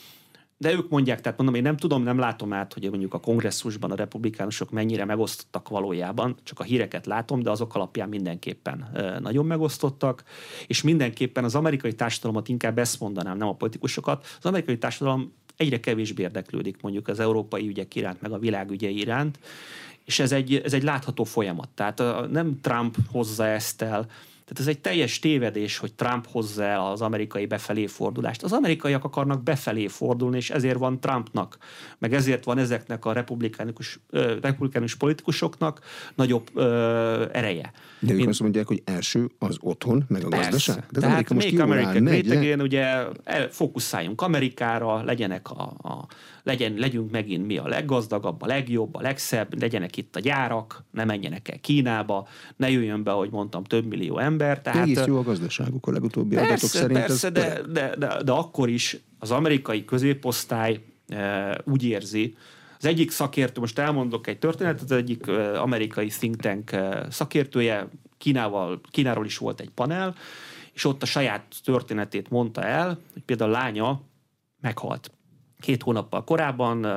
[SPEAKER 2] de ők mondják, tehát mondom, én nem tudom, nem látom át, hogy mondjuk a kongresszusban a republikánusok mennyire megosztottak valójában, csak a híreket látom, de azok alapján mindenképpen nagyon megosztottak, és mindenképpen az amerikai társadalmat inkább ezt mondanám, nem a politikusokat, az amerikai társadalom egyre kevésbé érdeklődik mondjuk az európai ügyek iránt, meg a világügyei iránt, és ez egy, ez egy látható folyamat. Tehát nem Trump hozza ezt el, tehát ez egy teljes tévedés, hogy Trump hozza el az amerikai befelé fordulást. Az amerikaiak akarnak befelé fordulni, és ezért van Trumpnak, meg ezért van ezeknek a republikánus, republikánus politikusoknak nagyobb ö, ereje.
[SPEAKER 1] De ők Én... azt mondják, hogy első az otthon, meg a Persze. gazdaság.
[SPEAKER 2] De Tehát Amerika most Great Again, ugye el, fókuszáljunk Amerikára, legyenek a, a legyen, legyünk megint mi a leggazdagabb, a legjobb, a legszebb, legyenek itt a gyárak, ne menjenek el Kínába, ne jöjjön be, ahogy mondtam, több millió ember.
[SPEAKER 1] Tehát, Egész jó a gazdaságuk a legutóbbi persze, adatok szerint.
[SPEAKER 2] Persze, de, de, de, de akkor is az amerikai középosztály e, úgy érzi, az egyik szakértő, most elmondok egy történetet, az egyik e, amerikai think tank e, szakértője, Kínával, Kínáról is volt egy panel, és ott a saját történetét mondta el, hogy például a lánya meghalt két hónappal korábban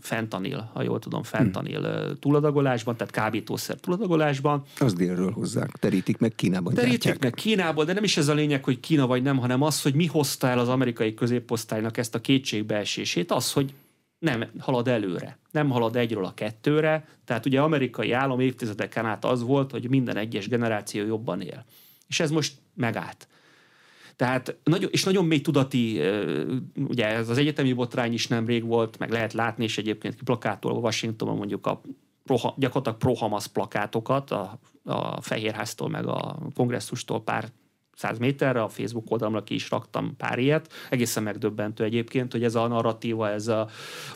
[SPEAKER 2] fentanil, ha jól tudom, fentanil hmm. túladagolásban, tehát kábítószer túladagolásban.
[SPEAKER 1] Az délről hozzák, terítik meg Kínában.
[SPEAKER 2] Terítik
[SPEAKER 1] gyártják.
[SPEAKER 2] meg Kínából, de nem is ez a lényeg, hogy Kína vagy nem, hanem az, hogy mi hozta el az amerikai középosztálynak ezt a kétségbeesését, az, hogy nem halad előre. Nem halad egyről a kettőre. Tehát ugye amerikai állam évtizedeken át az volt, hogy minden egyes generáció jobban él. És ez most megállt. Tehát nagyon, és nagyon mély tudati, ugye ez az egyetemi botrány is nemrég volt, meg lehet látni, és egyébként plakátolva Washingtonban mondjuk a pro, gyakorlatilag pro-Hamas plakátokat a, a Fehérháztól meg a kongresszustól pár száz méterre, a Facebook oldalamra ki is raktam pár ilyet. Egészen megdöbbentő egyébként, hogy ez a narratíva, ez a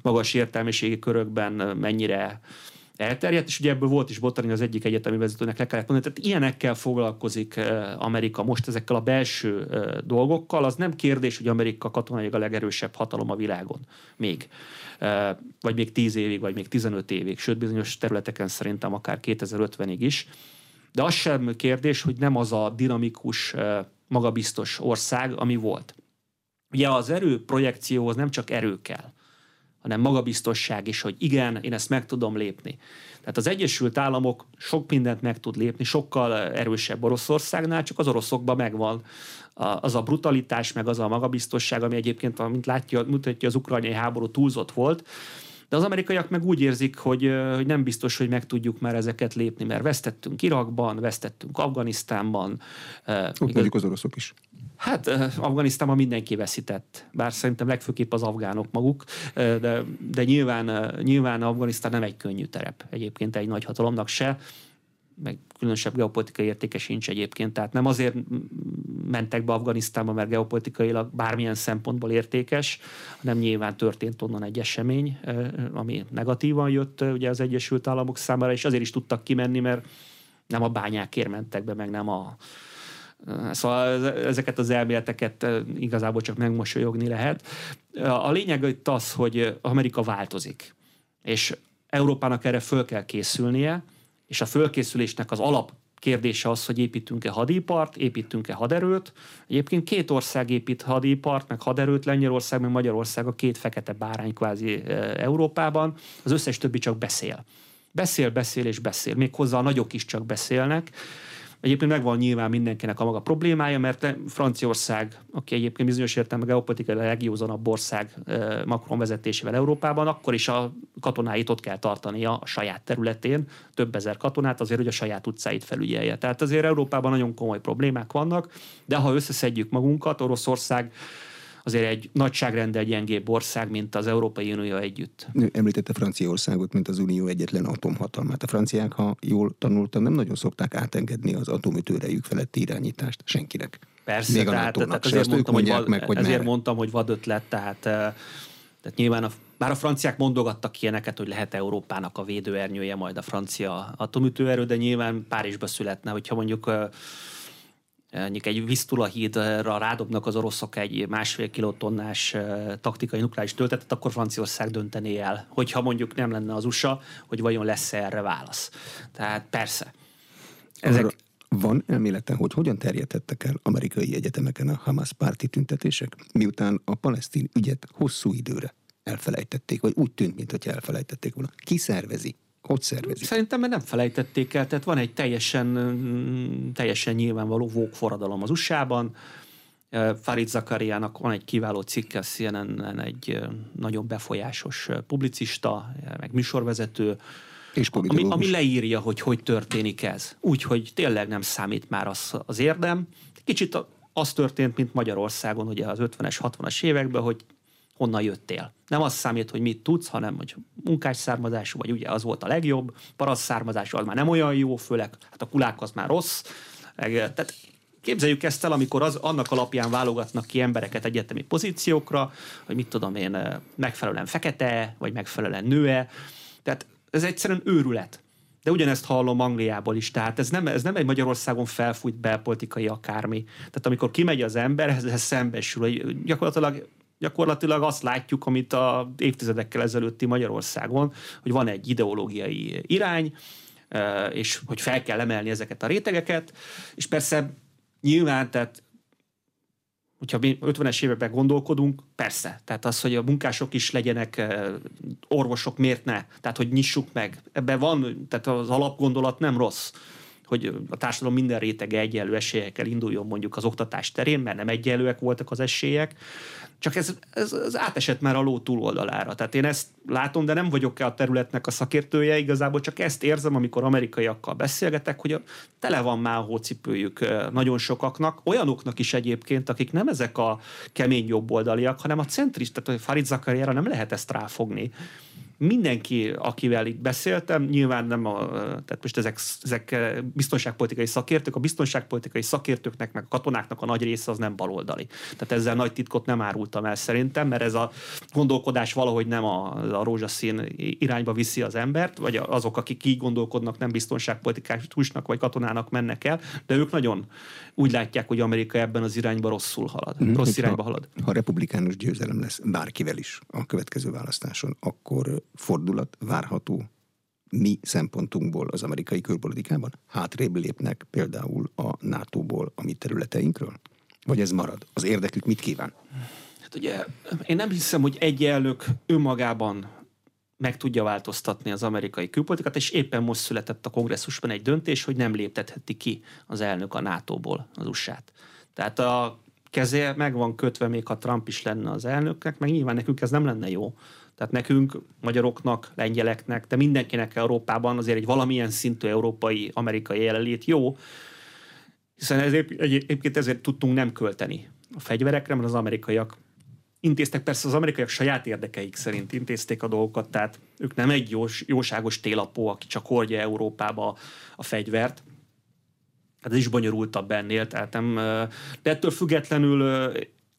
[SPEAKER 2] magas értelmiségi körökben mennyire elterjedt, és ugye ebből volt is Botani az egyik egyetemi vezetőnek le kellett mondani. Tehát ilyenekkel foglalkozik Amerika most ezekkel a belső dolgokkal. Az nem kérdés, hogy Amerika katonai a legerősebb hatalom a világon. Még. Vagy még 10 évig, vagy még 15 évig, sőt bizonyos területeken szerintem akár 2050-ig is. De az sem kérdés, hogy nem az a dinamikus, magabiztos ország, ami volt. Ugye az erő projekcióhoz nem csak erő kell, hanem magabiztosság is, hogy igen, én ezt meg tudom lépni. Tehát az Egyesült Államok sok mindent meg tud lépni, sokkal erősebb Oroszországnál, csak az oroszokban megvan az a brutalitás, meg az a magabiztosság, ami egyébként, mint látja, mutatja, az ukrajnai háború túlzott volt, de az amerikaiak meg úgy érzik, hogy, hogy nem biztos, hogy meg tudjuk már ezeket lépni, mert vesztettünk Irakban, vesztettünk Afganisztánban.
[SPEAKER 1] Ott mondjuk az oroszok is.
[SPEAKER 2] Hát Afganisztánban mindenki veszített, bár szerintem legfőképp az afgánok maguk, de, de nyilván, nyilván Afganisztán nem egy könnyű terep egyébként egy nagy hatalomnak se, meg különösebb geopolitikai értéke sincs egyébként. Tehát nem azért mentek be Afganisztánba, mert geopolitikailag bármilyen szempontból értékes, hanem nyilván történt onnan egy esemény, ami negatívan jött ugye az Egyesült Államok számára, és azért is tudtak kimenni, mert nem a bányákért mentek be, meg nem a, Szóval ezeket az elméleteket igazából csak megmosolyogni lehet. A lényeg itt az, hogy Amerika változik, és Európának erre föl kell készülnie, és a fölkészülésnek az alap kérdése az, hogy építünk-e hadipart, építünk-e haderőt. Egyébként két ország épít hadipart, meg haderőt, Lengyelország, meg Magyarország a két fekete bárány kvázi Európában, az összes többi csak beszél. Beszél, beszél és beszél. Még hozzá a nagyok is csak beszélnek. Egyébként megvan nyilván mindenkinek a maga problémája, mert Franciaország, aki egyébként bizonyos értelemben geopolitikai a legjózanabb ország Macron vezetésével Európában, akkor is a katonáit ott kell tartania a saját területén, több ezer katonát azért, hogy a saját utcáit felügyelje. Tehát azért Európában nagyon komoly problémák vannak, de ha összeszedjük magunkat, Oroszország azért egy nagyságrendel gyengébb ország, mint az Európai Unió együtt.
[SPEAKER 1] Említette Franciaországot, mint az Unió egyetlen atomhatalmát. A franciák, ha jól tanultam, nem nagyon szokták átengedni az atomütőrejük feletti irányítást senkinek.
[SPEAKER 2] Persze, Még tehát, tehát azért, mondtam, hogy vad, meg, hogy ezért mondtam, hogy vadötlet, tehát tehát nyilván a, bár a franciák mondogattak ilyeneket, hogy lehet Európának a védőernyője majd a francia atomütőerő, de nyilván Párizsba születne, hogyha mondjuk mondjuk egy Visztula hídra rádobnak az oroszok egy másfél kilotonnás taktikai nukleáris töltetet, akkor Franciaország döntené el, hogyha mondjuk nem lenne az USA, hogy vajon lesz-e erre válasz. Tehát persze.
[SPEAKER 1] Ezek... Arra van elmélete, hogy hogyan terjedhettek el amerikai egyetemeken a Hamas párti tüntetések, miután a palesztin ügyet hosszú időre elfelejtették, vagy úgy tűnt, mintha elfelejtették volna. Ki szervezi hogy szervezik?
[SPEAKER 2] Szerintem mert nem felejtették el, tehát van egy teljesen, teljesen nyilvánvaló forradalom az USA-ban, Farid Zakariának van egy kiváló cikke a CNN-en, egy nagyon befolyásos publicista, meg műsorvezető, és ami, ami leírja, hogy hogy történik ez. Úgyhogy tényleg nem számít már az, az érdem. Kicsit az történt, mint Magyarországon ugye az 50-es, 60-as években, hogy honnan jöttél. Nem az számít, hogy mit tudsz, hanem hogy munkás származású, vagy ugye az volt a legjobb, paraszt származású az már nem olyan jó, főleg hát a kulák az már rossz. Tehát képzeljük ezt el, amikor az, annak alapján válogatnak ki embereket egyetemi pozíciókra, hogy mit tudom én, megfelelően fekete, vagy megfelelően nőe. Tehát ez egyszerűen őrület. De ugyanezt hallom Angliából is, tehát ez nem, ez nem egy Magyarországon felfújt belpolitikai akármi. Tehát amikor kimegy az ember, ezzel szembesül, hogy gyakorlatilag gyakorlatilag azt látjuk, amit a évtizedekkel ezelőtti Magyarországon, hogy van egy ideológiai irány, és hogy fel kell emelni ezeket a rétegeket, és persze nyilván, tehát hogyha mi 50-es években gondolkodunk, persze. Tehát az, hogy a munkások is legyenek orvosok, miért ne? Tehát, hogy nyissuk meg. Ebben van, tehát az alapgondolat nem rossz hogy a társadalom minden rétege egyenlő esélyekkel induljon mondjuk az oktatás terén, mert nem egyenlőek voltak az esélyek, csak ez, ez, ez átesett már a ló túloldalára. Tehát én ezt látom, de nem vagyok-e a területnek a szakértője, igazából csak ezt érzem, amikor amerikaiakkal beszélgetek, hogy a, tele van már a hócipőjük nagyon sokaknak, olyanoknak is egyébként, akik nem ezek a kemény jobboldaliak, hanem a centrist, tehát a Farid Zakariára nem lehet ezt ráfogni mindenki, akivel itt beszéltem, nyilván nem a, tehát most ezek, ezek biztonságpolitikai szakértők, a biztonságpolitikai szakértőknek, meg a katonáknak a nagy része az nem baloldali. Tehát ezzel nagy titkot nem árultam el szerintem, mert ez a gondolkodás valahogy nem a, a rózsaszín irányba viszi az embert, vagy azok, akik így gondolkodnak, nem biztonságpolitikusnak vagy katonának mennek el, de ők nagyon úgy látják, hogy Amerika ebben az irányba rosszul halad, mm, rossz irányba halad.
[SPEAKER 1] Ha republikánus győzelem lesz bárkivel is a következő választáson, akkor fordulat várható mi szempontunkból az amerikai külpolitikában? Hátrébb lépnek például a NATO-ból a mi területeinkről? Vagy ez marad? Az érdekük mit kíván?
[SPEAKER 2] Hát ugye én nem hiszem, hogy egy elnök önmagában meg tudja változtatni az amerikai külpolitikát, és éppen most született a kongresszusban egy döntés, hogy nem léptetheti ki az elnök a NATO-ból az USA-t. Tehát a keze meg van kötve, még ha Trump is lenne az elnöknek, meg nyilván nekünk ez nem lenne jó. Tehát nekünk, magyaroknak, lengyeleknek, de mindenkinek Európában azért egy valamilyen szintű európai, amerikai jelenlét jó, Hiszen ezért, egyébként ezért tudtunk nem költeni a fegyverekre, mert az amerikaiak intéztek, persze az amerikaiak saját érdekeik szerint intézték a dolgokat, tehát ők nem egy jós, jóságos télapó, aki csak hordja Európába a fegyvert, hát ez is bonyolultabb ennél, tehát nem, de ettől függetlenül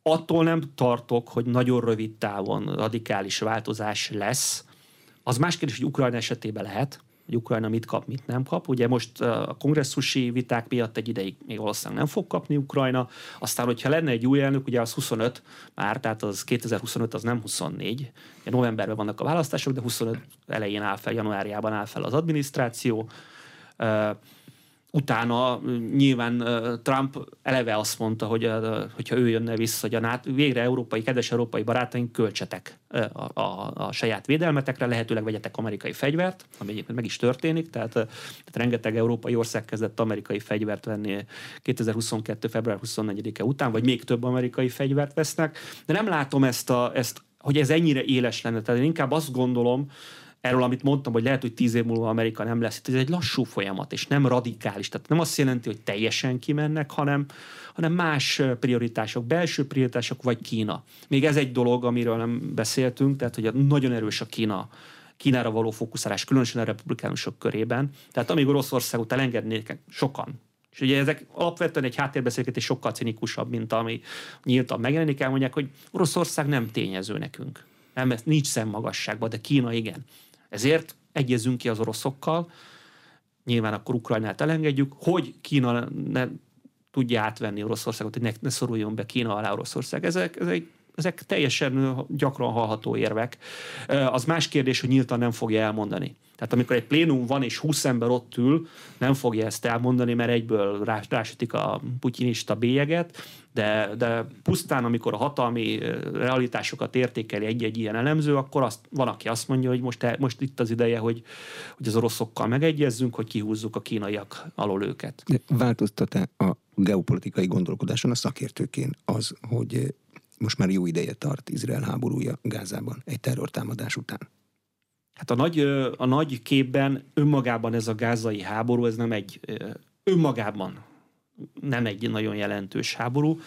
[SPEAKER 2] attól nem tartok, hogy nagyon rövid távon radikális változás lesz. Az más kérdés, hogy Ukrajna esetében lehet, hogy Ukrajna mit kap, mit nem kap. Ugye most a kongresszusi viták miatt egy ideig még valószínűleg nem fog kapni Ukrajna. Aztán, hogyha lenne egy új elnök, ugye az 25 már, tehát az 2025 az nem 24. Ugye novemberben vannak a választások, de 25 elején áll fel, januárjában áll fel az adminisztráció utána nyilván Trump eleve azt mondta, hogy hogyha ő jönne vissza, hogy a NATO, végre európai, kedves európai barátaink költsetek a, a, a saját védelmetekre, lehetőleg vegyetek amerikai fegyvert, ami egyébként meg is történik, tehát, tehát rengeteg európai ország kezdett amerikai fegyvert venni 2022. február 24-e után, vagy még több amerikai fegyvert vesznek, de nem látom ezt, a, ezt hogy ez ennyire éles lenne. Tehát én inkább azt gondolom, erről, amit mondtam, hogy lehet, hogy tíz év múlva Amerika nem lesz. Ez egy lassú folyamat, és nem radikális. Tehát nem azt jelenti, hogy teljesen kimennek, hanem, hanem más prioritások, belső prioritások, vagy Kína. Még ez egy dolog, amiről nem beszéltünk, tehát hogy nagyon erős a Kína Kínára való fókuszálás, különösen a republikánusok körében. Tehát amíg Oroszországot elengednék sokan, és ugye ezek alapvetően egy háttérbeszélgetés sokkal cinikusabb, mint ami nyíltan megjelenik, elmondják, hogy Oroszország nem tényező nekünk. Nem, ez nincs szemmagasságban, de Kína igen. Ezért egyezünk ki az oroszokkal, nyilván akkor Ukrajnát elengedjük, hogy Kína ne tudja átvenni Oroszországot, hogy ne, ne szoruljon be Kína alá Oroszország. Ezek, ezek, ezek teljesen gyakran hallható érvek. Az más kérdés, hogy nyíltan nem fogja elmondani. Tehát amikor egy plénum van, és 20 ember ott ül, nem fogja ezt elmondani, mert egyből rásütik a putyinista bélyeget, de, de pusztán, amikor a hatalmi realitásokat értékeli egy-egy ilyen elemző, akkor azt, van, aki azt mondja, hogy most, e, most itt az ideje, hogy, hogy az oroszokkal megegyezzünk, hogy kihúzzuk a kínaiak alól őket.
[SPEAKER 1] De változtat-e a geopolitikai gondolkodáson a szakértőkén az, hogy most már jó ideje tart Izrael háborúja Gázában egy terrortámadás után?
[SPEAKER 2] Hát a nagy, a nagy képben önmagában ez a gázai háború, ez nem egy önmagában nem egy nagyon jelentős háború.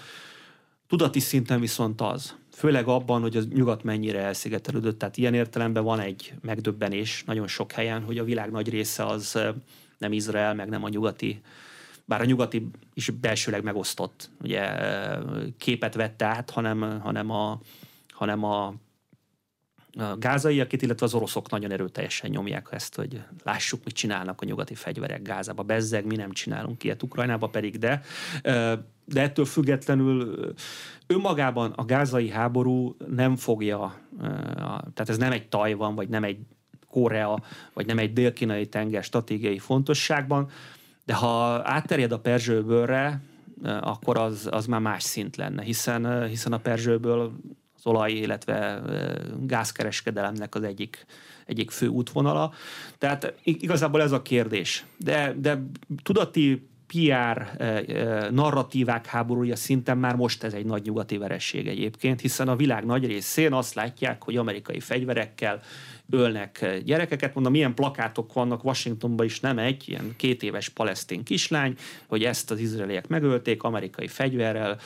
[SPEAKER 2] Tudati szinten viszont az. Főleg abban, hogy az nyugat mennyire elszigetelődött. Tehát ilyen értelemben van egy megdöbbenés nagyon sok helyen, hogy a világ nagy része az nem Izrael, meg nem a nyugati bár a nyugati is belsőleg megosztott, ugye képet vette át, hanem, hanem, a, hanem a a gázaiak, illetve az oroszok nagyon erőteljesen nyomják ezt, hogy lássuk, mit csinálnak a nyugati fegyverek Gázába. Bezzeg, mi nem csinálunk ilyet Ukrajnába pedig, de de ettől függetlenül önmagában a gázai háború nem fogja, tehát ez nem egy Tajvan, vagy nem egy Korea, vagy nem egy dél-kínai tenger stratégiai fontosságban, de ha átterjed a Perzsőbőrre, akkor az, az már más szint lenne, hiszen, hiszen a Perzsőből olaj, illetve gázkereskedelemnek az egyik, egyik fő útvonala. Tehát igazából ez a kérdés. De, de tudati PR narratívák háborúja szinten már most ez egy nagy nyugati veresség egyébként, hiszen a világ nagy részén azt látják, hogy amerikai fegyverekkel ölnek gyerekeket. Mondom, milyen plakátok vannak Washingtonban is, nem egy, ilyen két éves palesztin kislány, hogy ezt az izraeliek megölték amerikai fegyverrel,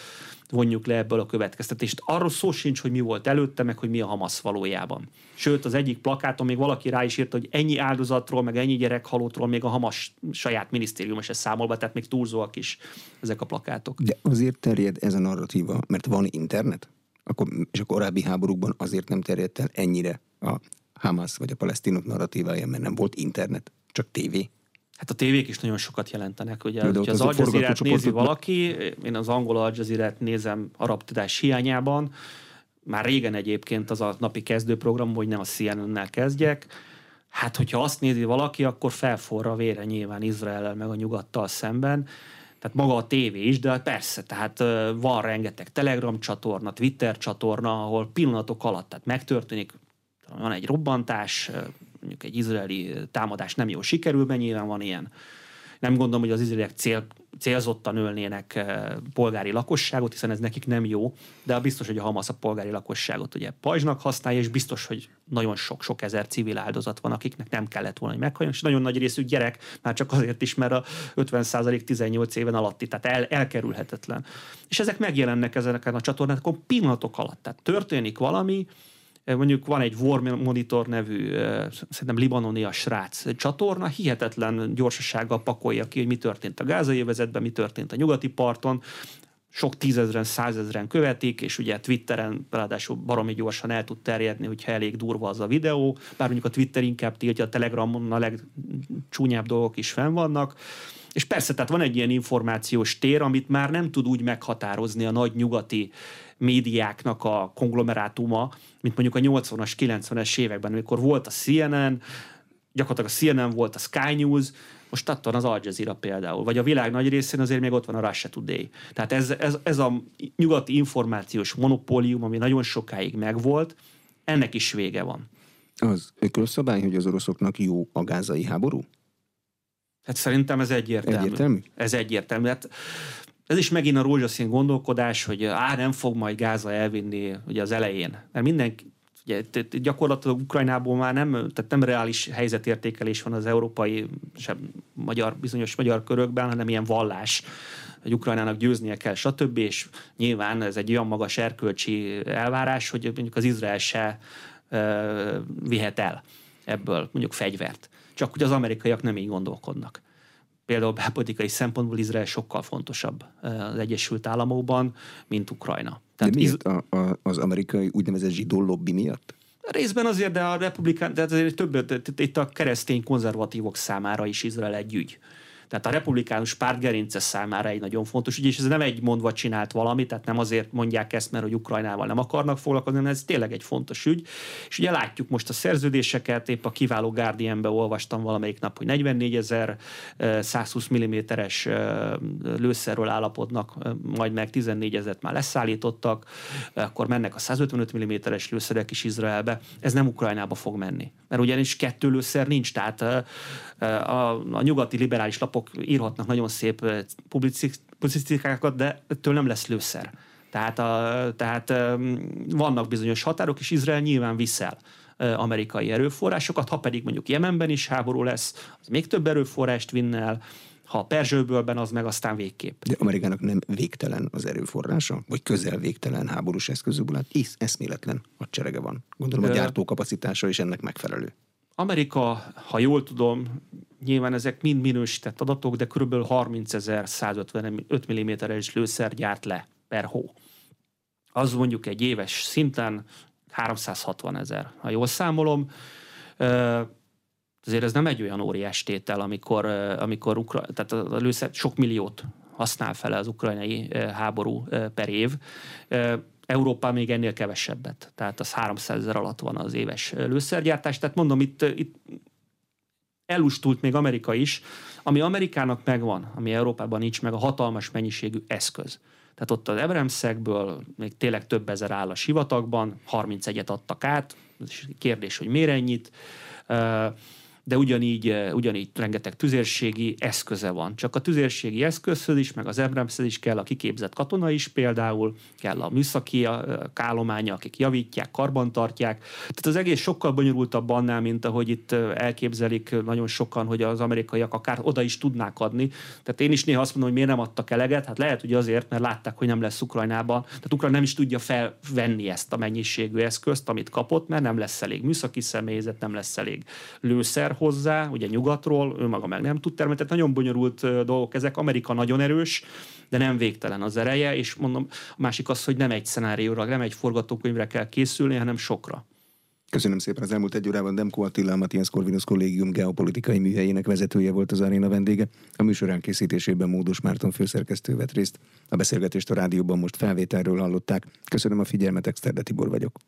[SPEAKER 2] vonjuk le ebből a következtetést. Arról szó sincs, hogy mi volt előtte, meg hogy mi a Hamas valójában. Sőt, az egyik plakáton még valaki rá is írta, hogy ennyi áldozatról, meg ennyi gyerek halottról még a Hamas saját minisztérium se számol be, tehát még túlzóak is ezek a plakátok.
[SPEAKER 1] De azért terjed ez a narratíva, mert van internet? Akkor, és a korábbi háborúkban azért nem terjedt el ennyire a Hamas vagy a palesztinok narratívája, mert nem volt internet, csak tévé.
[SPEAKER 2] Hát a tévék is nagyon sokat jelentenek. Ugye, hogyha az, az Al jazeera nézi valaki, én az angol Al jazeera nézem arab tudás hiányában, már régen egyébként az a napi kezdőprogram, hogy nem a CNN-nel kezdjek, Hát, hogyha azt nézi valaki, akkor felforra vére nyilván Izrael meg a nyugattal szemben. Tehát maga a tévé is, de persze, tehát van rengeteg Telegram csatorna, Twitter csatorna, ahol pillanatok alatt, tehát megtörténik, van egy robbantás, mondjuk egy izraeli támadás nem jól sikerül, mert nyilván van ilyen Nem gondolom, hogy az izraeliek cél, célzottan ölnének polgári lakosságot, hiszen ez nekik nem jó, de biztos, hogy a Hamas a polgári lakosságot ugye pajzsnak használja, és biztos, hogy nagyon sok-sok ezer civil áldozat van, akiknek nem kellett volna, hogy meghalljon, és nagyon nagy részük gyerek, már csak azért is, mert a 50% 18 éven alatti, tehát el, elkerülhetetlen. És ezek megjelennek ezeken a csatornákon pillanatok alatt. Tehát történik valami, mondjuk van egy War Monitor nevű, szerintem libanoni a srác csatorna, hihetetlen gyorsasággal pakolja ki, hogy mi történt a gázai övezetben, mi történt a nyugati parton, sok tízezren, százezren követik, és ugye Twitteren ráadásul baromi gyorsan el tud terjedni, hogyha elég durva az a videó, bár mondjuk a Twitter inkább tiltja, a Telegramon a legcsúnyább dolgok is fenn vannak, és persze, tehát van egy ilyen információs tér, amit már nem tud úgy meghatározni a nagy nyugati médiáknak a konglomerátuma, mint mondjuk a 80-as, 90-es években, amikor volt a CNN, gyakorlatilag a CNN volt a Sky News, most attól az Al Jazeera például, vagy a világ nagy részén azért még ott van a Russia Today. Tehát ez, ez, ez a nyugati információs monopólium, ami nagyon sokáig megvolt, ennek is vége van.
[SPEAKER 1] Az ökölszabály, hogy az oroszoknak jó a gázai háború?
[SPEAKER 2] Hát szerintem ez egyértelmű.
[SPEAKER 1] Egyértelmű?
[SPEAKER 2] Ez egyértelmű. Hát ez is megint a rózsaszín gondolkodás, hogy á, nem fog majd Gáza elvinni ugye az elején. Mert mindenki, ugye, gyakorlatilag Ukrajnából már nem, tehát nem reális helyzetértékelés van az európai, sem magyar, bizonyos magyar körökben, hanem ilyen vallás hogy Ukrajnának győznie kell, stb. És nyilván ez egy olyan magas erkölcsi elvárás, hogy mondjuk az Izrael se uh, vihet el ebből mondjuk fegyvert. Csak hogy az amerikaiak nem így gondolkodnak például belpolitikai szempontból Izrael sokkal fontosabb az Egyesült Államokban, mint Ukrajna.
[SPEAKER 1] Tehát de miért? A, a, az amerikai úgynevezett zsidó lobby miatt?
[SPEAKER 2] Részben azért, de a republikán, tehát azért több, itt a keresztény konzervatívok számára is Izrael egy ügy. Tehát a republikánus párt gerince számára egy nagyon fontos ügy, és ez nem egy mondva csinált valami, tehát nem azért mondják ezt, mert hogy Ukrajnával nem akarnak foglalkozni, hanem ez tényleg egy fontos ügy. És ugye látjuk most a szerződéseket, épp a kiváló Guardianbe olvastam valamelyik nap, hogy 44 ezer 120 mm-es lőszerről állapodnak, majd meg 14 ezeret már leszállítottak, akkor mennek a 155 mm-es lőszerek is Izraelbe. Ez nem Ukrajnába fog menni. Mert ugyanis kettő lőszer nincs, tehát a, a nyugati liberális lapok írhatnak nagyon szép publicisztikákat, de ettől nem lesz lőszer. Tehát, a, tehát vannak bizonyos határok, és Izrael nyilván viszel amerikai erőforrásokat, ha pedig mondjuk Jemenben is háború lesz, az még több erőforrást vinne el, ha a Perzsőbőlben, az meg aztán végképp.
[SPEAKER 1] De Amerikának nem végtelen az erőforrása, vagy közel végtelen háborús eszközökből, hát is eszméletlen hadserege van. Gondolom a gyártókapacitása is ennek megfelelő.
[SPEAKER 2] Amerika, ha jól tudom, nyilván ezek mind minősített adatok, de kb. 30 ezer 155 mm-es lőszer gyárt le per hó. Az mondjuk egy éves szinten 360 ezer, ha jól számolom. Azért ez nem egy olyan óriás tétel, amikor, amikor Ukra- tehát a lőszer sok milliót használ fel az ukrajnai háború per év. Európa még ennél kevesebbet, tehát az 300 ezer alatt van az éves lőszergyártás. Tehát mondom, itt, itt elustult még Amerika is, ami Amerikának megvan, ami Európában nincs meg, a hatalmas mennyiségű eszköz. Tehát ott az Ebremszekből még tényleg több ezer áll a sivatagban, 31-et adtak át, kérdés, hogy miért ennyit de ugyanígy, eh, ugyanígy rengeteg tüzérségi eszköze van. Csak a tüzérségi eszközhöz is, meg az Abramshez is kell a kiképzett katona is például, kell a műszaki eh, állománya, akik javítják, karbantartják. Tehát az egész sokkal bonyolultabb annál, mint ahogy itt eh, elképzelik nagyon sokan, hogy az amerikaiak akár oda is tudnák adni. Tehát én is néha azt mondom, hogy miért nem adtak eleget. Hát lehet, hogy azért, mert látták, hogy nem lesz Ukrajnában. Tehát Ukrajna nem is tudja felvenni ezt a mennyiségű eszközt, amit kapott, mert nem lesz elég műszaki személyzet, nem lesz elég lőszer hozzá, ugye nyugatról, ő maga meg nem tud termelni, tehát nagyon bonyolult dolgok ezek. Amerika nagyon erős, de nem végtelen az ereje, és mondom, a másik az, hogy nem egy szenárióra, nem egy forgatókönyvre kell készülni, hanem sokra.
[SPEAKER 1] Köszönöm szépen az elmúlt egy órában. Demko Attila, a Matthias Corvinus Kollégium geopolitikai műhelyének vezetője volt az aréna vendége. A műsorán készítésében Módos Márton főszerkesztő vett részt. A beszélgetést a rádióban most felvételről hallották. Köszönöm a figyelmet, Exterde Tibor vagyok.